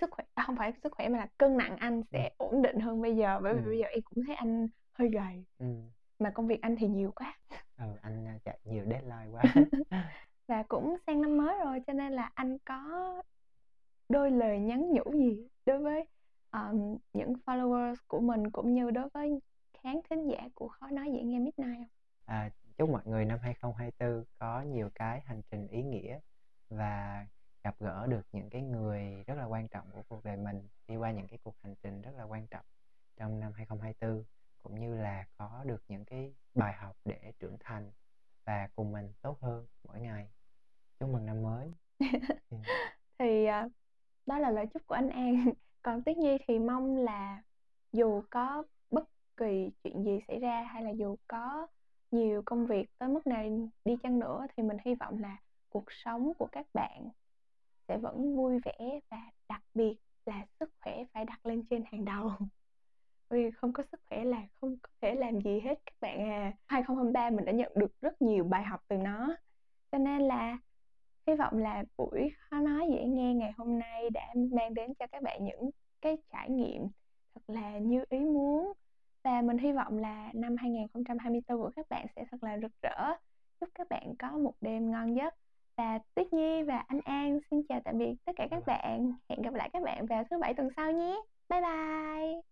sức khỏe à, không phải sức khỏe mà là cân nặng anh sẽ ổn định hơn bây giờ. Bởi vì Ừ. bây giờ em cũng thấy anh hơi gầy. Ừ. mà công việc anh thì nhiều quá. Ừ anh à, chạy nhiều deadline quá. Và cũng sang năm mới rồi cho nên là anh có đôi lời nhắn nhủ gì đối với um, những followers của mình cũng như đối với khán thính giả của khó nói dễ nghe midnight không? À, chúc mọi người năm 2024 có nhiều cái hành trình ý nghĩa và gặp gỡ được những cái người rất là quan trọng của cuộc đời mình, đi qua những cái cuộc hành trình rất là quan trọng trong năm 2024 cũng như là có được những cái bài học để trưởng thành và cùng mình tốt hơn mỗi ngày. Chúc mừng năm mới. Thì à, đó là lời chúc của anh An còn Tuyết Nhi thì mong là dù có kỳ chuyện gì xảy ra, hay là dù có nhiều công việc tới mức nào đi chăng nữa, thì mình hy vọng là cuộc sống của các bạn sẽ vẫn vui vẻ và đặc biệt là sức khỏe phải đặt lên trên hàng đầu. Vì không có sức khỏe là không có thể làm gì hết các bạn à. 2023 mình đã nhận được rất nhiều bài học từ nó. Cho nên là hy vọng là buổi khó nói dễ nghe ngày hôm nay đã mang đến cho các bạn những cái trải nghiệm thật là như ý muốn và mình hy vọng là năm 2024 của các bạn sẽ thật là rực rỡ. Chúc các bạn có một đêm ngon giấc. Và Tuyết Nhi và anh An xin chào tạm biệt tất cả các bạn. Hẹn gặp lại các bạn vào thứ bảy tuần sau nhé. Bye bye